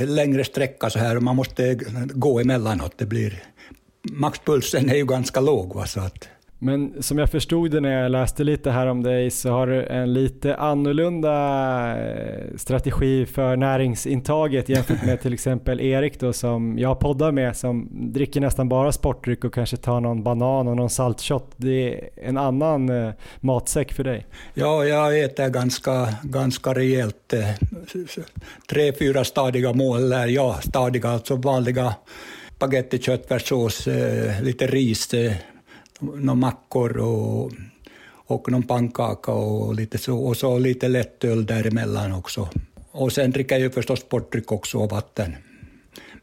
längre sträcka så här, man måste gå emellanåt. Det blir, maxpulsen är ju ganska låg. Va, så att, men som jag förstod det när jag läste lite här om dig så har du en lite annorlunda eh, strategi för näringsintaget jämfört med till exempel Erik då som jag poddar med som dricker nästan bara sportdryck och kanske tar någon banan och någon saltshot. Det är en annan eh, matsäck för dig. Ja, jag äter ganska, ganska rejält. Eh, tre, fyra stadiga mål, ja stadiga, alltså vanliga spagetti, köttfärssås, lite ris några mackor och, och någon pannkaka och lite så, och så lite lättöl däremellan också. Och sen dricker jag ju förstås sportdryck också och vatten.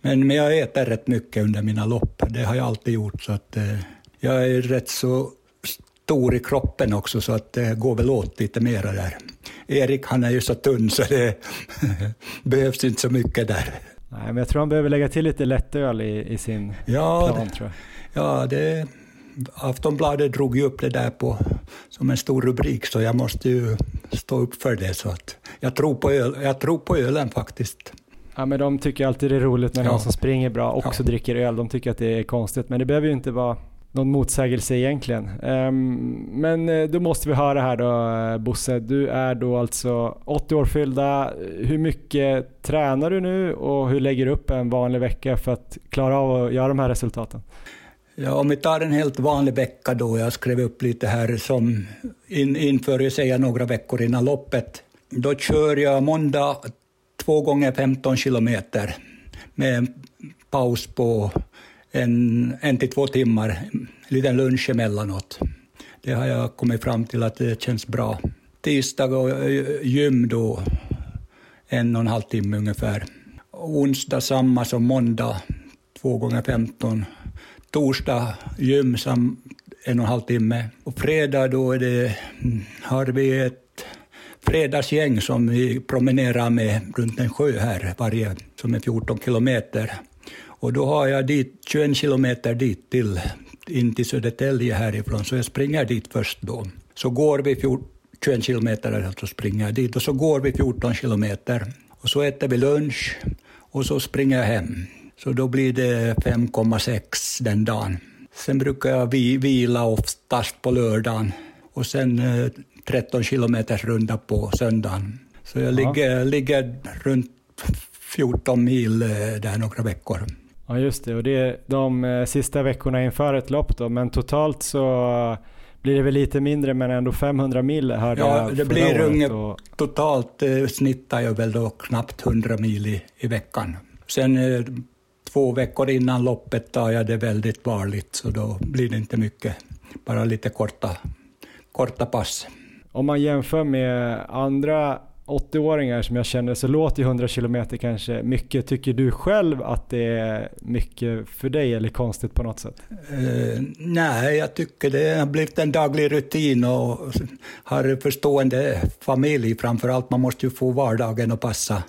Men, men jag äter rätt mycket under mina lopp, det har jag alltid gjort. Så att, eh, jag är rätt så stor i kroppen också, så att det går väl åt lite mera där. Erik han är ju så tunn så det behövs inte så mycket där. Nej, men jag tror han behöver lägga till lite lättöl i, i sin ja, plan. tror jag. Ja, det, Aftonbladet drog ju upp det där på, som en stor rubrik, så jag måste ju stå upp för det. Så att jag, tror på öl, jag tror på ölen faktiskt. Ja, men de tycker alltid det är roligt när ja. någon som springer bra också ja. dricker öl. De tycker att det är konstigt, men det behöver ju inte vara någon motsägelse egentligen. Um, men eh, då måste vi höra här då eh, Bosse, du är då alltså 80 år fyllda. Hur mycket tränar du nu och hur lägger du upp en vanlig vecka för att klara av att göra de här resultaten? Ja, om vi tar en helt vanlig vecka då, jag skrev upp lite här som in, inför, jag säger några veckor innan loppet. Då kör jag måndag två gånger 15 kilometer med en paus på en, en till två timmar, en liten lunch emellanåt. Det har jag kommit fram till att det känns bra. Tisdag och eh, gym då, en och en halv timme ungefär. Onsdag samma som måndag, två gånger 15 torsdag gym som en och en halv timme. Och fredag då är det, mm, har vi ett fredagsgäng som vi promenerar med runt en sjö här, varje, som är 14 kilometer. Och då har jag dit 21 kilometer dit till, in till Södertälje härifrån, så jag springer dit först då. Så går vi 21 kilometer, alltså springer jag dit, och så går vi 14 kilometer. Och så äter vi lunch och så springer jag hem. Så då blir det 5,6 den dagen. Sen brukar jag vila oftast på lördagen och sen 13 eh, kilometers runda på söndagen. Så jag ligger, ligger runt 14 mil eh, där några veckor. Ja just det, och det är de eh, sista veckorna inför ett lopp då, men totalt så blir det väl lite mindre men ändå 500 mil hörde ja, jag det blir unge, och... Totalt eh, snittar jag väl då knappt 100 mil i, i veckan. Sen eh, två veckor innan loppet tar jag det väldigt varligt, så då blir det inte mycket, bara lite korta, korta pass. Om man jämför med andra 80-åringar som jag känner så låter ju 100 km kanske mycket. Tycker du själv att det är mycket för dig eller konstigt på något sätt? Uh, nej, jag tycker det har blivit en daglig rutin och har förstående familj framför allt. Man måste ju få vardagen att passa.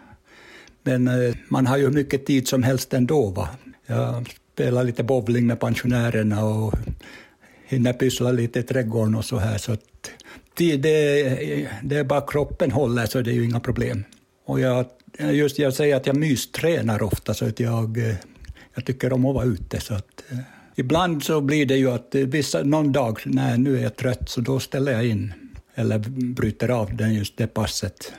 Men eh, man har ju mycket tid som helst ändå. Va? Jag spelar lite bowling med pensionärerna och hinner pyssla lite i trädgården och så här. Så det, det, är bara kroppen håller så det är ju inga problem. Och jag, just jag säger att jag mystränar ofta så att jag, eh, jag tycker om att vara ute. Så att, eh, ibland så blir det ju att vissa, någon dag, när nu är jag trött, så då ställer jag in eller bryter av den just det passet.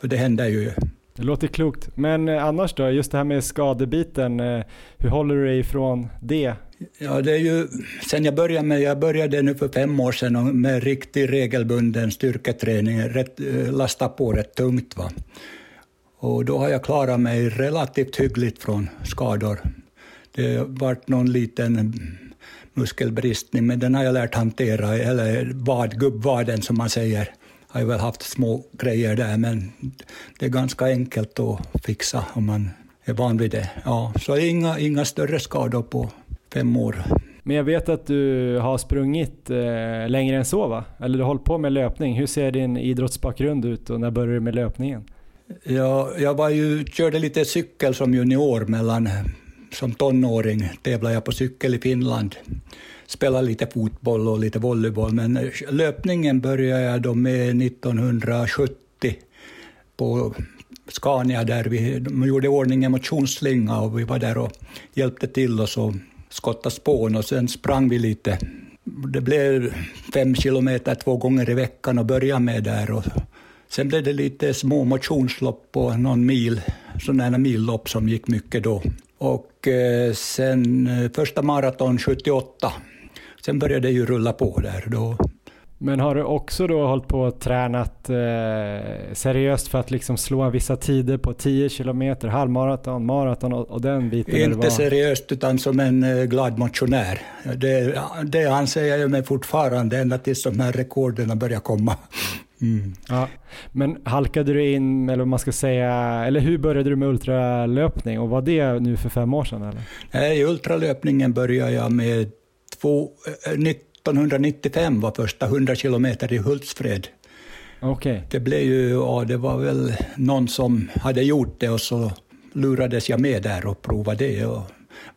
För det händer ju det låter klokt. Men eh, annars då, just det här med skadebiten, eh, hur håller du dig ifrån det? Ja, det är ju sen jag började med, jag började nu för fem år sedan med riktig regelbunden styrketräning, rätt, eh, lasta på rätt tungt. Va? Och då har jag klarat mig relativt hyggligt från skador. Det har varit någon liten muskelbristning, men den har jag lärt hantera, eller vad, gubbvaden som man säger. Har jag väl haft små grejer där, men det är ganska enkelt att fixa om man är van vid det. Ja, så inga, inga större skador på fem år. Men jag vet att du har sprungit eh, längre än så va? Eller du har hållit på med löpning. Hur ser din idrottsbakgrund ut och när började du med löpningen? Ja, jag var ju, körde lite cykel som junior mellan, som tonåring tävlade jag på cykel i Finland. Spelade lite fotboll och lite volleyboll, men löpningen började jag då med 1970 på Scania där vi de gjorde ordning en motionsslinga och vi var där och hjälpte till och så skottade spån och sen sprang vi lite. Det blev fem kilometer två gånger i veckan och började med där och sen blev det lite små motionslopp på någon mil, sådana millopp som gick mycket då. Och eh, sen eh, första maraton 78, sen började det ju rulla på där. Då men har du också då hållit på och tränat eh, seriöst för att liksom slå vissa tider på 10 kilometer, halvmaraton, maraton och, och den biten? Inte seriöst utan som en eh, glad motionär. Det, det anser jag mig fortfarande ända tills de här rekorden börjar komma. Mm. Ja. Men halkade du in, eller vad man ska säga, eller hur började du med ultralöpning och var det nu för fem år sedan? Eller? Nej, ultralöpningen började jag med två, eh, 1995 var första 100 kilometer i Hultsfred. Okay. Det blev ju, ja, det var väl någon som hade gjort det och så lurades jag med där och provade det. Och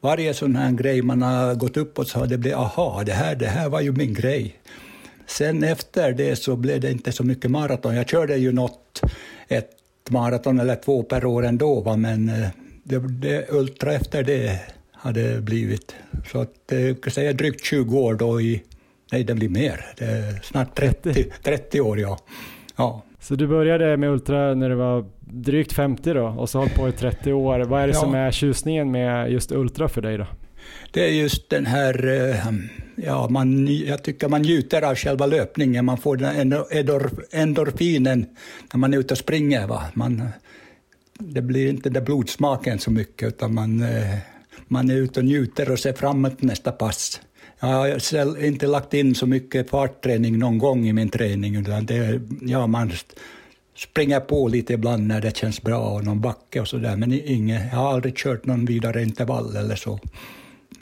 varje sån här grej man har gått upp och så har det blivit, aha, det här, det här var ju min grej. Sen efter det så blev det inte så mycket maraton. Jag körde ju något, ett maraton eller två per år ändå, va? men eh, det, det, ultra efter det hade blivit. Så att, jag eh, kan säga drygt 20 år då i Nej, det blir mer. Det snart 30, 30 år, ja. ja. Så du började med Ultra när du var drygt 50 då och så har på i 30 år. Vad är det ja. som är tjusningen med just Ultra för dig då? Det är just den här, eh, ja, man, jag tycker man njuter av själva löpningen. Man får den endorfinen när man är ute och springer. Va? Man, det blir inte den blodsmaken så mycket, utan man, eh, man är ute och njuter och ser fram emot nästa pass. Jag har inte lagt in så mycket fartträning någon gång i min träning, utan det, ja, man springer på lite ibland när det känns bra och någon backe och sådär, men inget, jag har aldrig kört någon vidare intervall eller så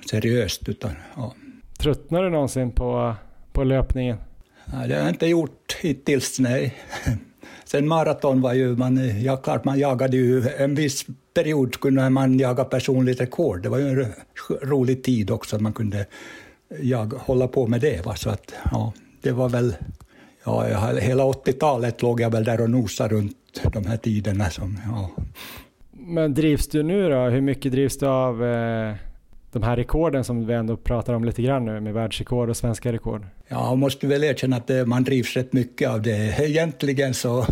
seriöst. Utan, ja. Tröttnar du någonsin på, på löpningen? Nej, det har jag inte gjort hittills, nej. Sen maraton var ju, man, ja, klart man jagade ju en viss period kunde man jaga personligt rekord. Det var ju en rolig tid också, man kunde jag hålla på med det. Va? Så att, ja, det var väl, ja, hela 80-talet låg jag väl där och nosade runt de här tiderna. Som, ja. Men drivs du nu då? Hur mycket drivs du av eh, de här rekorden som vi ändå pratar om lite grann nu med världsrekord och svenska rekord? Ja, jag måste väl erkänna att det, man drivs rätt mycket av det. Egentligen så,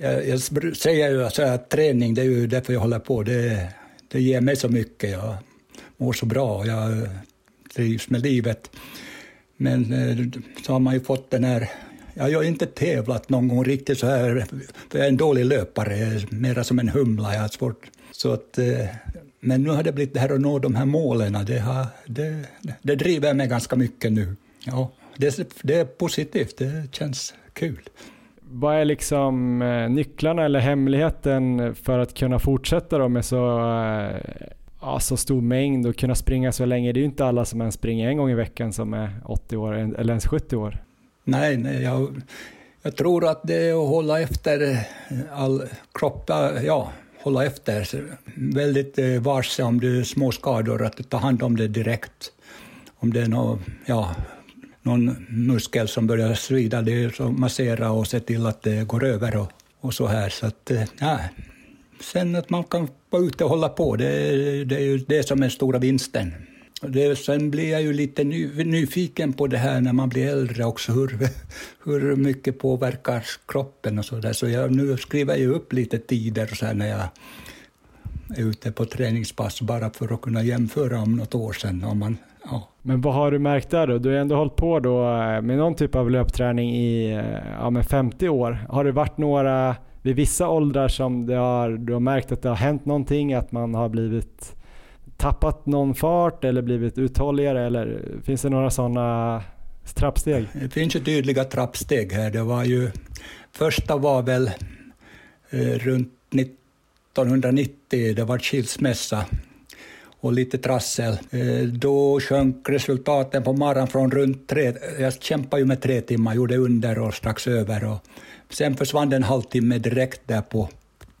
jag, jag säger ju alltså att träning, det är ju därför jag håller på. Det, det ger mig så mycket. Jag mår så bra. och Jag trivs med livet. Men eh, så har man ju fått den här jag har inte tävlat någon gång riktigt så här, för jag är en dålig löpare, mera som en humla. Jag har svårt. Så att, eh, men nu har det blivit det här att nå de här målen, det, har, det, det driver mig ganska mycket nu. Ja, det, det är positivt, det känns kul. Vad är liksom eh, nycklarna eller hemligheten för att kunna fortsätta då med så eh, ja, så stor mängd och kunna springa så länge. Det är ju inte alla som ens springer en gång i veckan som är 80 år eller ens 70 år. Nej, nej jag, jag tror att det är att hålla efter eh, all kropp, ja, hålla efter. Väldigt varse om det är små skador, att ta hand om det direkt. Om det är något, ja, någon muskel som börjar svida, det är så massera och se till att det går över och, och så här. Så att, eh, ja, sen att man kan vara ute och hålla på, det, det är ju det som är stora vinsten. Det, sen blir jag ju lite ny, nyfiken på det här när man blir äldre också, hur, hur mycket påverkar kroppen och så där. Så jag, nu skriver jag upp lite tider så här när jag ute på träningspass bara för att kunna jämföra om något år sedan. Om man Ja. Men vad har du märkt där då? Du har ändå hållit på då eh, med någon typ av löpträning i eh, ja, men 50 år. Har det varit några vid vissa åldrar som det har, du har märkt att det har hänt någonting? Att man har blivit tappat någon fart eller blivit uthålligare? Eller finns det några sådana trappsteg? Det finns ju tydliga trappsteg här. Det var ju, första var väl eh, runt 1990, det var skilsmässa och lite trassel. Eh, då sjönk resultaten på maran från runt tre, jag kämpade ju med tre timmar, gjorde under och strax över. Och sen försvann det en halvtimme direkt där på,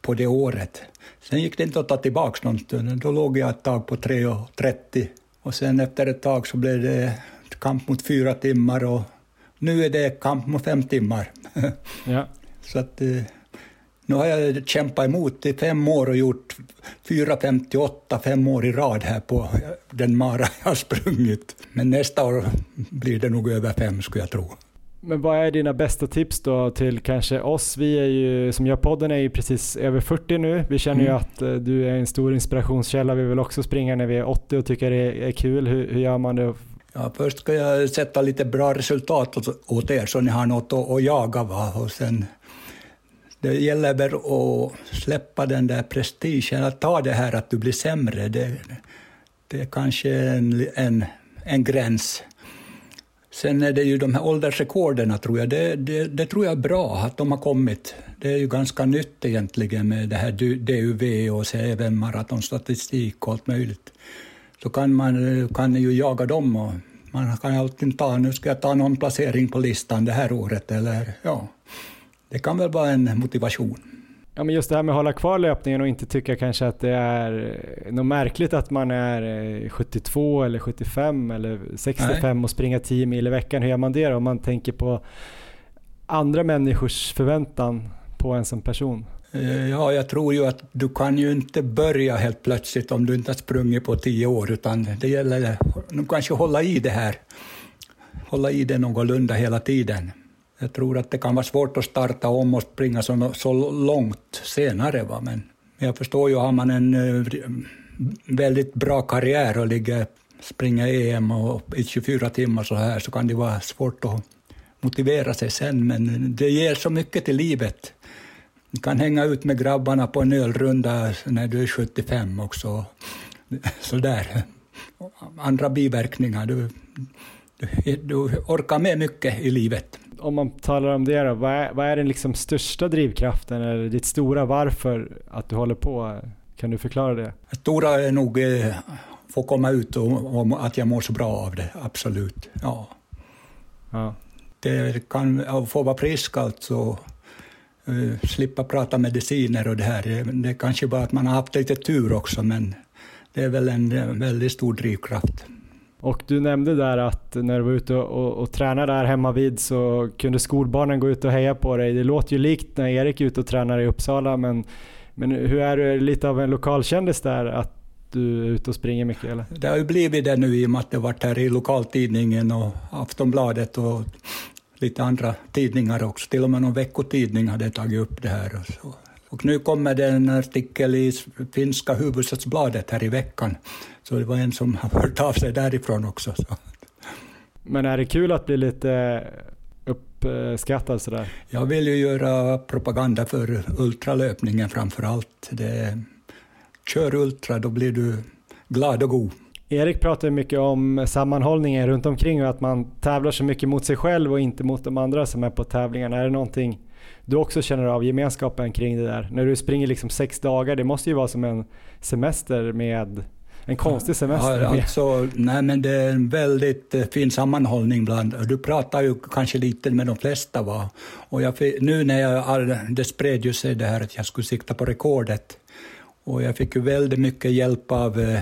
på det året. Sen gick det inte att ta tillbaka någon Då låg jag ett tag på 3.30 och sen efter ett tag så blev det kamp mot fyra timmar och nu är det kamp mot fem timmar. Ja. så att eh, nu har jag kämpat emot i fem år och gjort 4.58 fem år i rad här på den mara jag har sprungit. Men nästa år blir det nog över fem skulle jag tro. Men vad är dina bästa tips då till kanske oss? Vi är ju, som gör podden är ju precis över 40 nu. Vi känner ju Mm. att eh, du är en stor inspirationskälla. Vi vill också springa när vi är 80 och tycker det är kul. Hur, hur gör man det? Ja, först ska jag sätta lite bra resultat åt er så ni har något att, att jaga. Va? Och sen, det gäller väl att släppa den där prestigen, att ta det här att du blir sämre. Det, det är kanske en, en, en gräns. Sen är det ju de här åldersrekorden, tror jag. Det, det, det tror jag är bra att de har kommit. Det är ju ganska nytt egentligen med det här DUV och så även maratonstatistik och allt möjligt. Så kan man kan ju jaga dem och man kan alltid ta, nu ska jag ta någon placering på listan det här året eller ja. Det kan väl vara en motivation. Ja, men just det här med att hålla kvar löpningen och inte tycka kanske att det är eh, något märkligt att man är eh, 72 eller 75 eller 65 och springer 10 mil i veckan. Hur gör man det då? Om man tänker på andra människors förväntan på en som person. Eh, Ja, jag tror ju att du kan ju inte börja helt plötsligt om du inte har sprungit på tio år, utan det gäller att kanske hålla i det här. Hålla i det någorlunda hela tiden. Jag tror att det kan vara svårt att starta om och springa så, så långt senare, va? men jag förstår ju, har man en eh, väldigt bra karriär och ligger, springer EM och i 24 timmar så här, så kan det vara svårt att motivera sig sen, men det ger så mycket till livet. Du kan hänga ut med grabbarna på en ölrunda när du är 75 också. Sådär. Andra biverkningar. Du, du, du orkar med mycket i livet. Om man talar om det då, vad är, vad är den liksom största drivkraften eller ditt stora varför att du håller på? Kan du förklara det? Det stora är nog eh, få komma ut och, och att jag mår så bra av det, absolut. Ja. Ja. Det kan att få vara frisk alltså. eh, slippa prata mediciner och det här. Det, det kanske bara att man har haft lite tur också, men det är väl en väldigt stor drivkraft. Och du nämnde där att när du var ute och, och, och tränade där hemma vid så kunde skolbarnen gå ut och heja på dig. Det låter ju likt när Erik är ute och tränar i Uppsala men, men hur är du lite av en lokalkändis där att du är ute och springer mycket eller? Det har ju blivit det nu i och med att det varit här i lokaltidningen och Aftonbladet och lite andra tidningar också. Till och med någon veckotidning hade tagit upp det här. Och, så. och nu kommer det en artikel i finska huvudstadsbladet här i veckan. Så det var en som har hört av sig därifrån också. Så. Men är det kul att bli lite uppskattad sådär? Jag vill ju göra propaganda för ultralöpningen framför allt. Det, kör ultra, då blir du glad och god. Erik pratar mycket om sammanhållningen runt omkring och att man tävlar så mycket mot sig själv och inte mot de andra som är på tävlingarna. Är det någonting du också känner av gemenskapen kring det där? När du springer liksom sex dagar, det måste ju vara som en semester med en konstig semester. Ja, alltså, nej, men det är en väldigt eh, fin sammanhållning bland... Du pratar ju kanske lite med de flesta. Va? Och jag, nu när jag... Det spred ju sig det här att jag skulle sikta på rekordet. Och jag fick ju väldigt mycket hjälp av eh,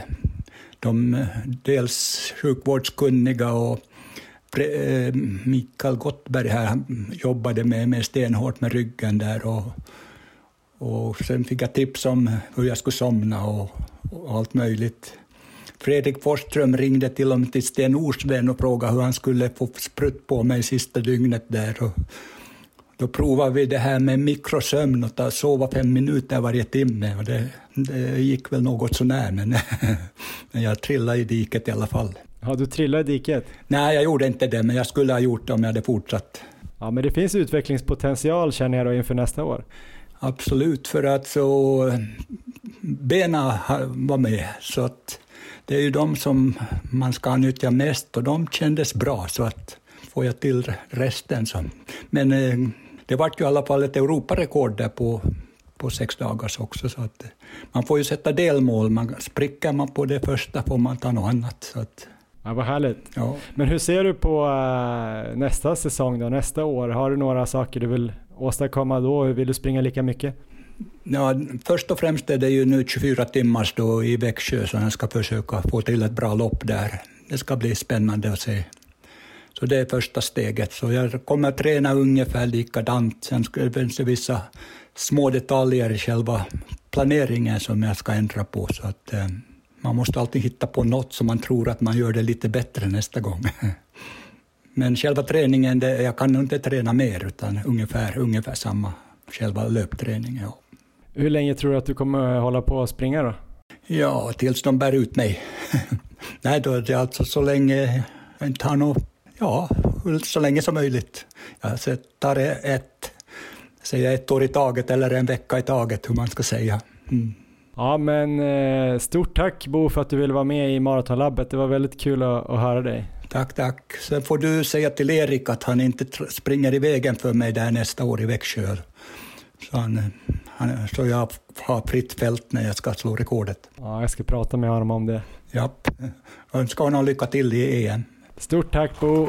de dels sjukvårdskunniga och eh, Mikael Gottberg här han jobbade med, med stenhårt med ryggen där. Och, och sen fick jag tips om hur jag skulle somna och, och allt möjligt. Fredrik Forsström ringde till och med till Sten Orsven och frågade hur han skulle få sprutt på mig sista dygnet där. Och då provade vi det här med mikrosömn och ta, sova fem minuter varje timme. Och det, det gick väl något sånär, men, men jag trillade i diket i alla fall. Ja, du trillade i diket. Nej, jag gjorde inte det, men jag skulle ha gjort det om jag hade fortsatt. Ja, men det finns utvecklingspotential känner jag då inför nästa år. Absolut, för att så bena var med, så att det är ju de som man ska nyttja mest och de kändes bra, så att får jag till resten så. Men eh, det vart ju i alla fall ett Europarekord där på, på sex dagars också, så att man får ju sätta delmål. Man, spricker man på det första får man ta något annat. Så att, Ja, vad härligt. ja. Men hur ser du på uh, nästa säsong då, nästa år? Har du några saker du vill åstadkomma då? Vill du springa lika mycket? Ja, först och främst är det ju nu 24 timmars då i Växjö, så jag ska försöka få till ett bra lopp där. Det ska bli spännande att se. Så det är första steget. Så jag kommer att träna ungefär likadant. Sen finns det vissa små detaljer i själva planeringen som jag ska ändra på. Så att, eh, man måste alltid hitta på något som man tror att man gör det lite bättre nästa gång. Men själva träningen, det, jag kan nog inte träna mer, utan ungefär, ungefär samma själva löpträningen. Ja. Hur länge tror du att du kommer hålla på att springa då? Ja, tills de bär ut mig. Nej, då är det alltså så länge jag inte har något, ja, så länge som möjligt. Jag tar ett, säger ett år i taget eller en vecka i taget, hur man ska säga. Mm. Ja, men eh, stort tack Bo för att du ville vara med i Maratonlabbet. Det var väldigt kul att, att höra dig. Tack, tack. Sen får du säga till Erik att han inte springer i vägen för mig där nästa år i Växjö. Så, han, han, så jag har fritt fält när jag ska slå rekordet. Ja, jag ska prata med honom om det. Japp. Önskar honom lycka till i EM. Stort tack Bo!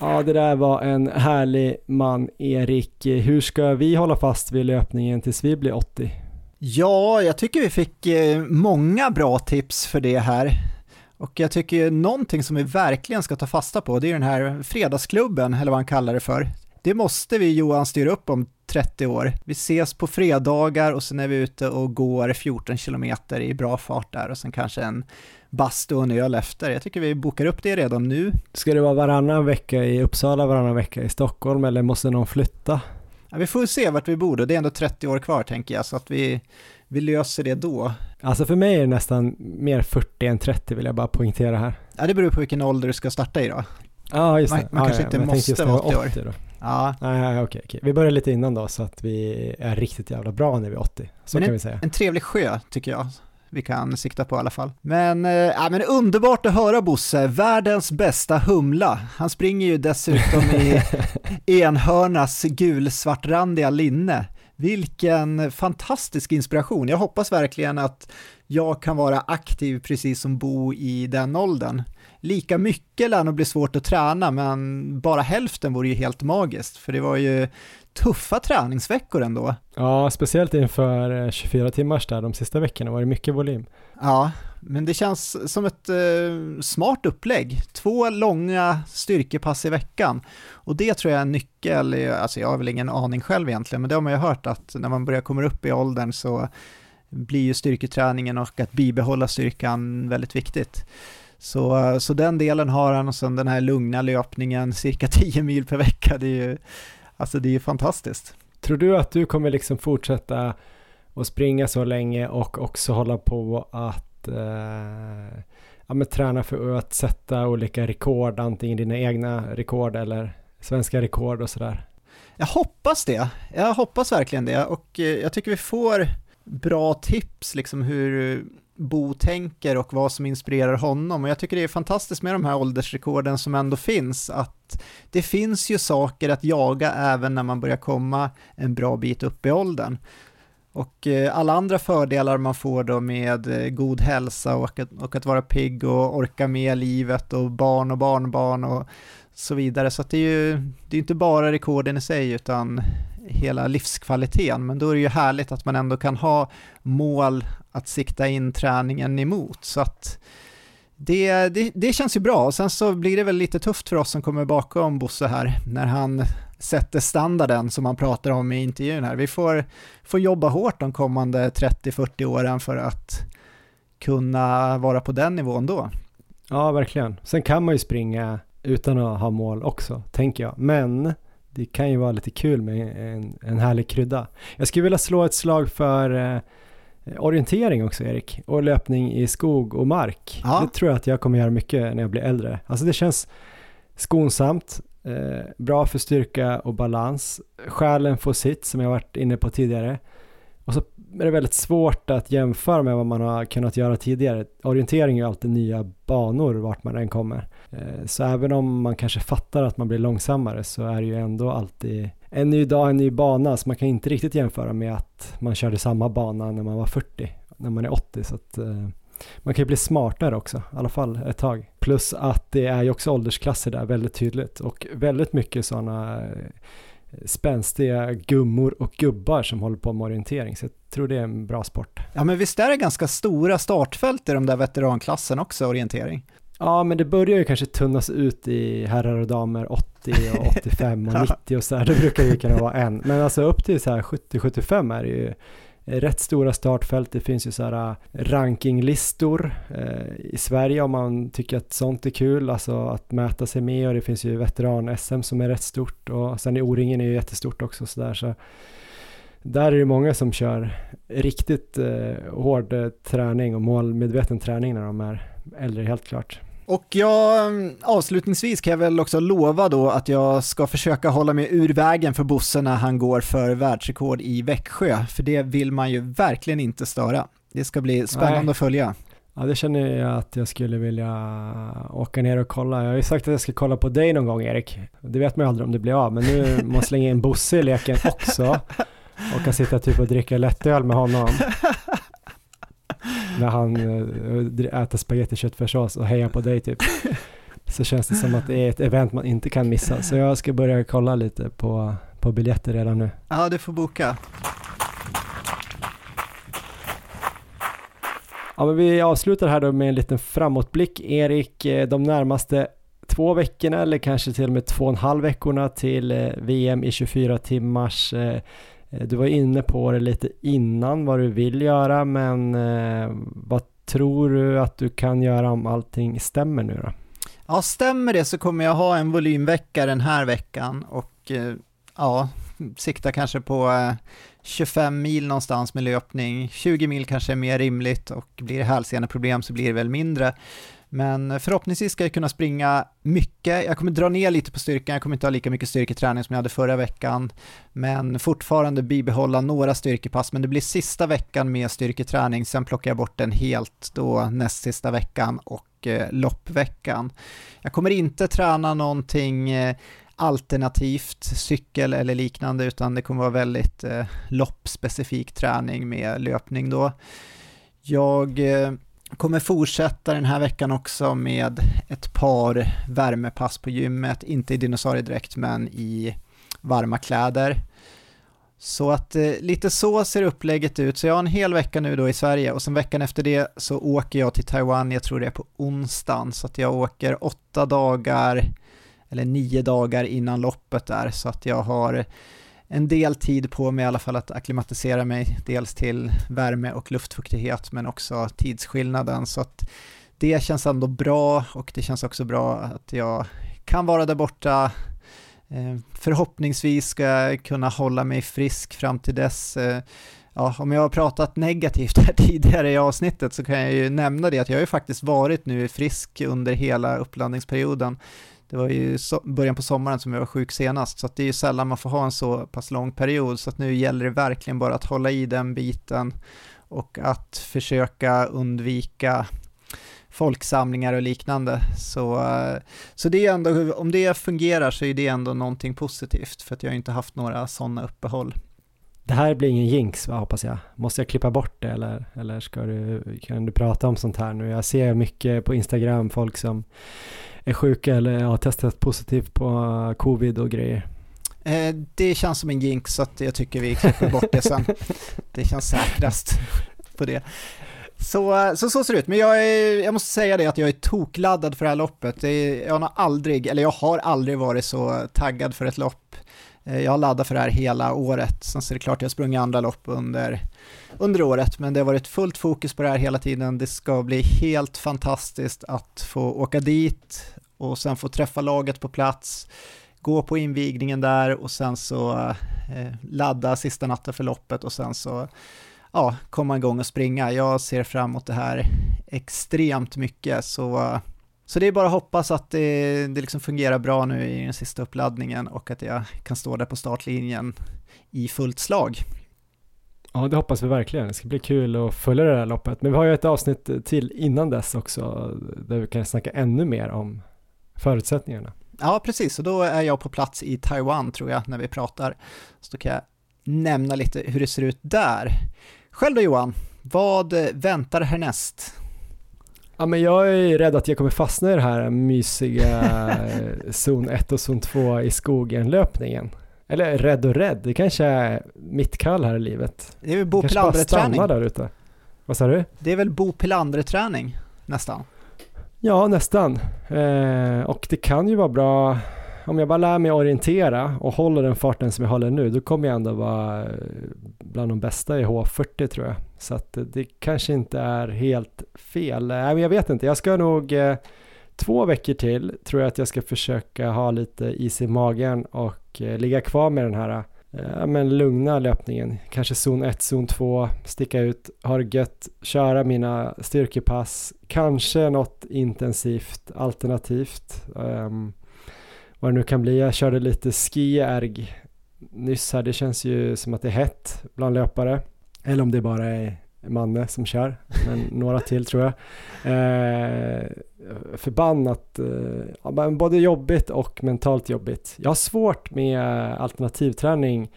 Ja, det där var en härlig man, Erik. Hur ska vi hålla fast vid löpningen tills vi blir 80? Ja, jag tycker vi fick eh, många bra tips för det här. Och jag tycker någonting som vi verkligen ska ta fasta på, det är den här fredagsklubben, eller vad han kallar det för. Det måste vi Johan styra upp om 30 år. Vi ses på fredagar och sen är vi ute och går 14 kilometer i bra fart där och sen kanske en bastu och en öl efter. Jag tycker vi bokar upp det redan nu. Ska det vara varannan vecka i Uppsala, varannan vecka i Stockholm eller måste någon flytta? Ja, vi får se vart vi bor och det är ändå 30 år kvar tänker jag, så att vi, vi löser det då. Alltså för mig är det nästan mer 40 än 30 vill jag bara poängtera här. Ja, det beror på vilken ålder du ska starta i då. Ja, just Man- det. man ja, kanske ja, inte måste vara var 80 då. Ja, Nej, nej, okej, okej. Vi börjar lite innan då så att vi är riktigt jävla bra när vi är 80. Så Men kan vi säga. en trevlig sjö tycker jag vi kan sikta på i alla fall. Men, ja, men underbart att höra Bosse, världens bästa humla. Han springer ju dessutom i enhörnas gulsvartrandiga linne. Vilken fantastisk inspiration. Jag hoppas verkligen att jag kan vara aktiv precis som Bo i den åldern. Lika mycket lär nog bli svårt att träna, men bara hälften vore ju helt magiskt, för det var ju tuffa träningsveckor ändå. Ja, speciellt inför eh, 24 timmars där de sista veckorna var det mycket volym. Ja, men det känns som ett eh, smart upplägg. Två långa styrkepass i veckan. Och det tror jag är en nyckel, alltså jag har väl ingen aning själv egentligen, men det har man ju hört att när man börjar komma upp i åldern så blir ju styrketräningen och att bibehålla styrkan väldigt viktigt. Så, eh, så den delen har han och sen den här lugna löpningen, cirka 10 mil per vecka, det är ju, alltså det är ju fantastiskt. Tror du att du kommer liksom fortsätta att springa så länge och också hålla på att eh, ja, men träna för att sätta olika rekord, antingen dina egna rekord eller svenska rekord och sådär? Jag hoppas det. Jag hoppas verkligen det och eh, jag tycker vi får bra tips liksom hur Bo tänker och vad som inspirerar honom och jag tycker det är fantastiskt med de här åldersrekorden som ändå finns att det finns ju saker att jaga även när man börjar komma en bra bit upp i åldern. Och eh, alla andra fördelar man får då med eh, god hälsa och att, och att vara pigg och orka med livet och barn och barnbarn och så vidare. Så att det är ju det är inte bara rekorden i sig utan hela livskvaliteten. Men då är det ju härligt att man ändå kan ha mål att sikta in träningen emot. Så att det, det, det känns ju bra. Och sen så blir det väl lite tufft för oss som kommer bakom Bosse här när han sätter standarden som han pratar om i intervjun här. Vi får, får jobba hårt de kommande 30-40 åren för att kunna vara på den nivån då. Ja, verkligen. Sen kan man ju springa utan att ha mål också, tänker jag. Men det kan ju vara lite kul med en, en härlig krydda. Jag skulle vilja slå ett slag för eh, orientering också Erik och löpning i skog och mark. Ja. Det tror jag att jag kommer göra mycket när jag blir äldre. Alltså det känns skonsamt, eh, bra för styrka och balans. Själen får sitt som jag varit inne på tidigare. Och så är det väldigt svårt att jämföra med vad man har kunnat göra tidigare. Orientering är ju alltid nya banor vart man än kommer. Eh, så även om man kanske fattar att man blir långsammare så är det ju ändå alltid en ny dag, en ny bana. Så man kan inte riktigt jämföra med att man körde samma bana när man var 40, när man är 80. Så att, eh, man kan ju bli smartare också, i alla fall ett tag. Plus att det är ju också åldersklasser där väldigt tydligt och väldigt mycket sådana eh, spänstiga gummor och gubbar som håller på med orientering. Så jag tror det är en bra sport. Ja, men visst är det ganska stora startfält i de där veteranklassen också, orientering? Ja, men det börjar ju kanske tunnas ut i herrar och damer 80 och 85 och 90 och så här. Då brukar det ju kunna vara en. Men alltså upp till så här 70-75 är det ju Eh, rätt stora startfält. Det finns ju så här eh, rankinglistor eh, i Sverige om man tycker att sånt är kul, alltså att mäta sig med och det finns ju veteran-SM som är rätt stort och sen i O-ringen är ju jättestort också så där så där är det många som kör riktigt eh, hård eh, träning och målmedveten träning när de är äldre helt klart. Och jag, avslutningsvis kan jag väl också lova då att jag ska försöka hålla mig ur vägen för Bosse när han går för världsrekord i Växjö, för det vill man ju verkligen inte störa. Det ska bli spännande Nej. att följa. Ja, det känner jag att jag skulle vilja åka ner och kolla. Jag har ju sagt att jag ska kolla på dig någon gång, Erik. Det vet man ju aldrig om det blir av, men nu måste jag slänga in Bosse i leken också och kan sitta typ och dricka lättöl med honom. När han äh, äter spagetti köttfärssås och hejar på dig typ. Så känns det som att det är ett event man inte kan missa. Så jag ska börja kolla lite på, på biljetter redan nu. Ja, du får boka. Ja, men vi avslutar här då med en liten framåtblick. Erik, eh, de närmaste två veckorna eller kanske till och med två och en halv veckorna till eh, VM i 24 timmars. Eh, du var inne på det lite innan vad du vill göra, men eh, vad tror du att du kan göra om allting stämmer nu då? Ja, stämmer det så kommer jag ha en volymvecka den här veckan och eh, ja, sikta kanske på 25 mil någonstans med löpning. 20 mil kanske är mer rimligt och blir det hälseneproblem så blir det väl mindre. Men förhoppningsvis ska jag kunna springa mycket. Jag kommer dra ner lite på styrkan, jag kommer inte ha lika mycket styrketräning som jag hade förra veckan. Men fortfarande bibehålla några styrkepass, men det blir sista veckan med styrketräning. Sen plockar jag bort den helt då näst sista veckan och eh, loppveckan. Jag kommer inte träna någonting eh, alternativt cykel eller liknande utan det kommer vara väldigt eh, loppspecifik träning med löpning då. Jag eh, kommer fortsätta den här veckan också med ett par värmepass på gymmet, inte i dinosauriedräkt men i varma kläder. Så att eh, lite så ser upplägget ut. Så jag har en hel vecka nu då i Sverige och sen veckan efter det så åker jag till Taiwan, jag tror det är på onsdagen, så att jag åker åtta dagar eller nio dagar innan loppet där, så att jag har en del tid på mig i alla fall att akklimatisera mig, dels till värme och luftfuktighet, men också tidsskillnaden, så att det känns ändå bra och det känns också bra att jag kan vara där borta. Eh, förhoppningsvis ska jag kunna hålla mig frisk fram till dess. Eh, ja, om jag har pratat negativt här tidigare i avsnittet så kan jag ju nämna det att jag har ju faktiskt varit nu frisk under hela uppladdningsperioden. Det var ju so början på sommaren som jag var sjuk senast, så att det är ju sällan man får ha en så pass lång period, så att nu gäller det verkligen bara att hålla i den biten och att försöka undvika folksamlingar och liknande. Så, så det är ändå, om det fungerar så är det ändå någonting positivt, för att jag har inte haft några sådana uppehåll. Det här blir ingen jinx, va, hoppas jag. Måste jag klippa bort det eller, eller ska du, kan du prata om sånt här nu? Jag ser mycket på Instagram folk som är sjuka eller har testat positivt på covid och grejer. Eh, det känns som en jinx så att jag tycker vi klipper bort det sen. Det känns säkrast på det. Så, så, så ser det ut, men jag, är, jag måste säga det att jag är tokladdad för det här loppet. Jag har aldrig, eller jag har aldrig varit så taggad för ett lopp. Eh, jag har laddat för det här hela året, sen så är det klart jag har sprungit andra lopp under, under året, men det har varit fullt fokus på det här hela tiden. Det ska bli helt fantastiskt att få åka dit och sen få träffa laget på plats, gå på invigningen där och sen så eh, ladda sista natten för loppet och sen så ja, komma igång och springa. Jag ser fram emot det här extremt mycket, så, så det är bara att hoppas att det, det liksom fungerar bra nu i den sista uppladdningen och att jag kan stå där på startlinjen i fullt slag. Ja, det hoppas vi verkligen. Det ska bli kul att följa det här loppet. Men vi har ju ett avsnitt till innan dess också, där vi kan snacka ännu mer om förutsättningarna. Ja, precis. Och då är jag på plats i Taiwan tror jag, när vi pratar. Så då kan jag nämna lite hur det ser ut där. Själv då Johan, vad väntar härnäst? Ja, men jag är rädd att jag kommer fastna i det här mysiga zon 1 och zon 2 i skogen-löpningen. Eller rädd och rädd, det kanske är mitt kall här i livet. Det är väl Bo Pelander-träning? där ute. Vad sa du? Det är väl Bo Pelander-träning, nästan? Ja, nästan. Eh, och det kan ju vara bra om jag bara lär mig orientera och håller den farten som jag håller nu, då kommer jag ändå vara eh, bland de bästa i H40 tror jag. Så att det kanske inte är helt fel. Nej, men jag vet inte, jag ska nog eh, två veckor till tror jag att jag ska försöka ha lite is i magen och eh, ligga kvar med den här eh, men lugna löpningen. Kanske zon 1, zon 2, sticka ut, ha det gött, köra mina styrkepass, kanske något intensivt alternativt. Um, vad det nu kan bli. Jag körde lite skierg nyss här. Det känns ju som att det är hett bland löpare. Eller om det bara är Manne som kör, men några till tror jag. Eh, förbannat, eh, både jobbigt och mentalt jobbigt. Jag har svårt med alternativträning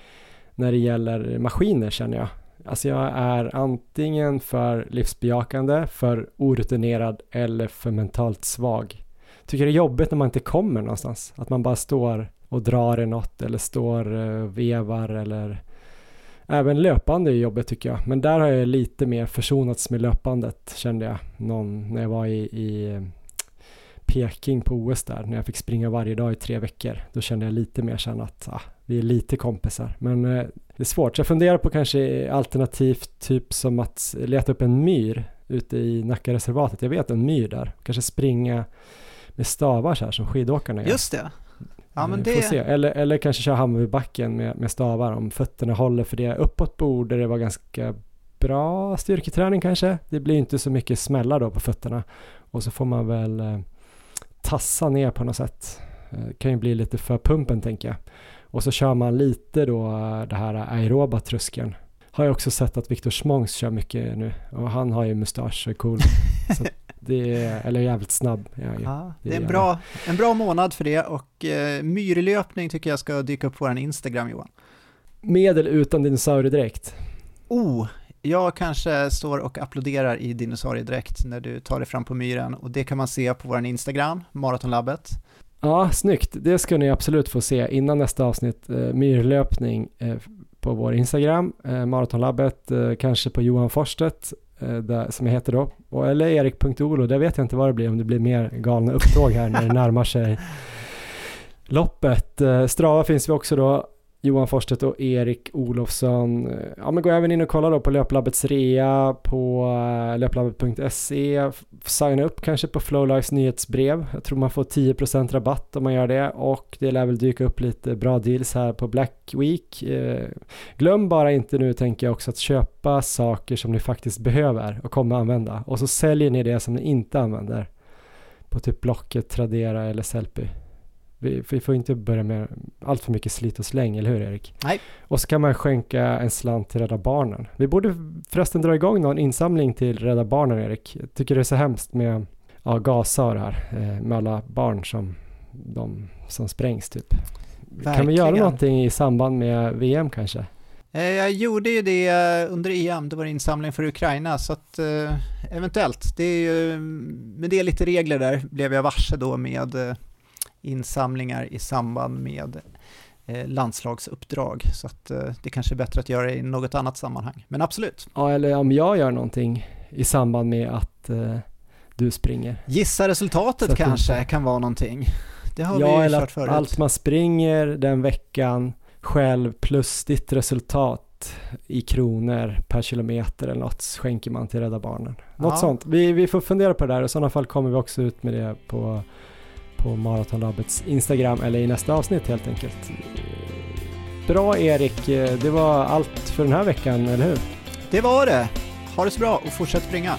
när det gäller maskiner känner jag. Alltså jag är antingen för livsbejakande, för orutinerad eller för mentalt svag. Tycker det är jobbigt när man inte kommer någonstans. Att man bara står och drar i något eller står och vevar eller Även löpande är jobbigt tycker jag, men där har jag lite mer försonats med löpandet kände jag någon, när jag var i, i eh, Peking på OS där, när jag fick springa varje dag i tre veckor. Då kände jag lite mer sen att ah, vi är lite kompisar. Men eh, det är svårt, så jag funderar på kanske alternativt typ som att leta upp en myr ute i Nackareservatet. Jag vet en myr där, kanske springa med stavar så här som skidåkarna gör. Just det. Ja, men det... se. Eller, eller kanske köra Hammarbybacken med, med stavar om fötterna håller för det. Uppåt borde det vara ganska bra styrketräning kanske. Det blir inte så mycket smällar då på fötterna. Och så får man väl eh, tassa ner på något sätt. Eh, kan ju bli lite för pumpen tänker jag. Och så kör man lite då eh, det här aeroba tröskeln. Har jag också sett att Viktor Smångs kör mycket nu och han har ju mustasch och är cool. så det är, eller jävligt snabb. Ja, ja, det, det är en bra, en bra månad för det och eh, myrlöpning tycker jag ska dyka upp på vår Instagram Johan. Medel utan dinosauriedräkt? Oh, jag kanske står och applåderar i dinosauriedräkt när du tar dig fram på myren och det kan man se på vår Instagram, Maratonlabbet. Ja, snyggt. Det ska ni absolut få se innan nästa avsnitt, eh, myrlöpning eh, på vår Instagram, eh, Maratonlabbet, eh, kanske på Johan Forstedt Eh, där, som jag heter då. Och, eller erik.olo, där vet jag inte vad det blir, om det blir mer galna upptåg här när det närmar sig loppet. Eh, Strava finns vi också då, Johan Forstedt och Erik Olofsson. Eh, ja men gå även in och kolla då på Löplabbets rea på eh, löplabbet.se. Signa upp kanske på Flowlives nyhetsbrev. Jag tror man får 10% rabatt om man gör det och det lär väl dyka upp lite bra deals här på Black Week. Eh, glöm bara inte nu tänker jag också att köpa saker som ni faktiskt behöver och kommer använda och så säljer ni det som ni inte använder på typ Blocket, Tradera eller Sellpy. Vi, vi får inte börja med allt för mycket slit och släng, eller hur Erik? Nej. Och så kan man skänka en slant till Rädda Barnen. Vi borde förresten dra igång någon insamling till Rädda Barnen, Erik. Jag tycker det är så hemskt med ja, Gaza och det här, eh, med alla barn som, de, som sprängs typ. Verkligen. Kan vi göra någonting i samband med VM kanske? Eh, jag gjorde ju det eh, under EM, det var insamling för Ukraina, så att eventuellt. Det är ju, men det är lite regler där, blev jag varse då med insamlingar i samband med eh, landslagsuppdrag. Så att eh, det kanske är bättre att göra det i något annat sammanhang. Men absolut. Ja, eller om jag gör någonting i samband med att eh, du springer. Gissa resultatet kanske inte... kan vara någonting. Det har ja, vi ju kört förut. allt man springer den veckan själv plus ditt resultat i kronor per kilometer eller något skänker man till Rädda Barnen. Något ja. sånt. Vi, vi får fundera på det där och i sådana fall kommer vi också ut med det på på Maratonlabbets Instagram eller i nästa avsnitt helt enkelt. Bra Erik, det var allt för den här veckan, eller hur? Det var det. Ha det så bra och fortsätt springa.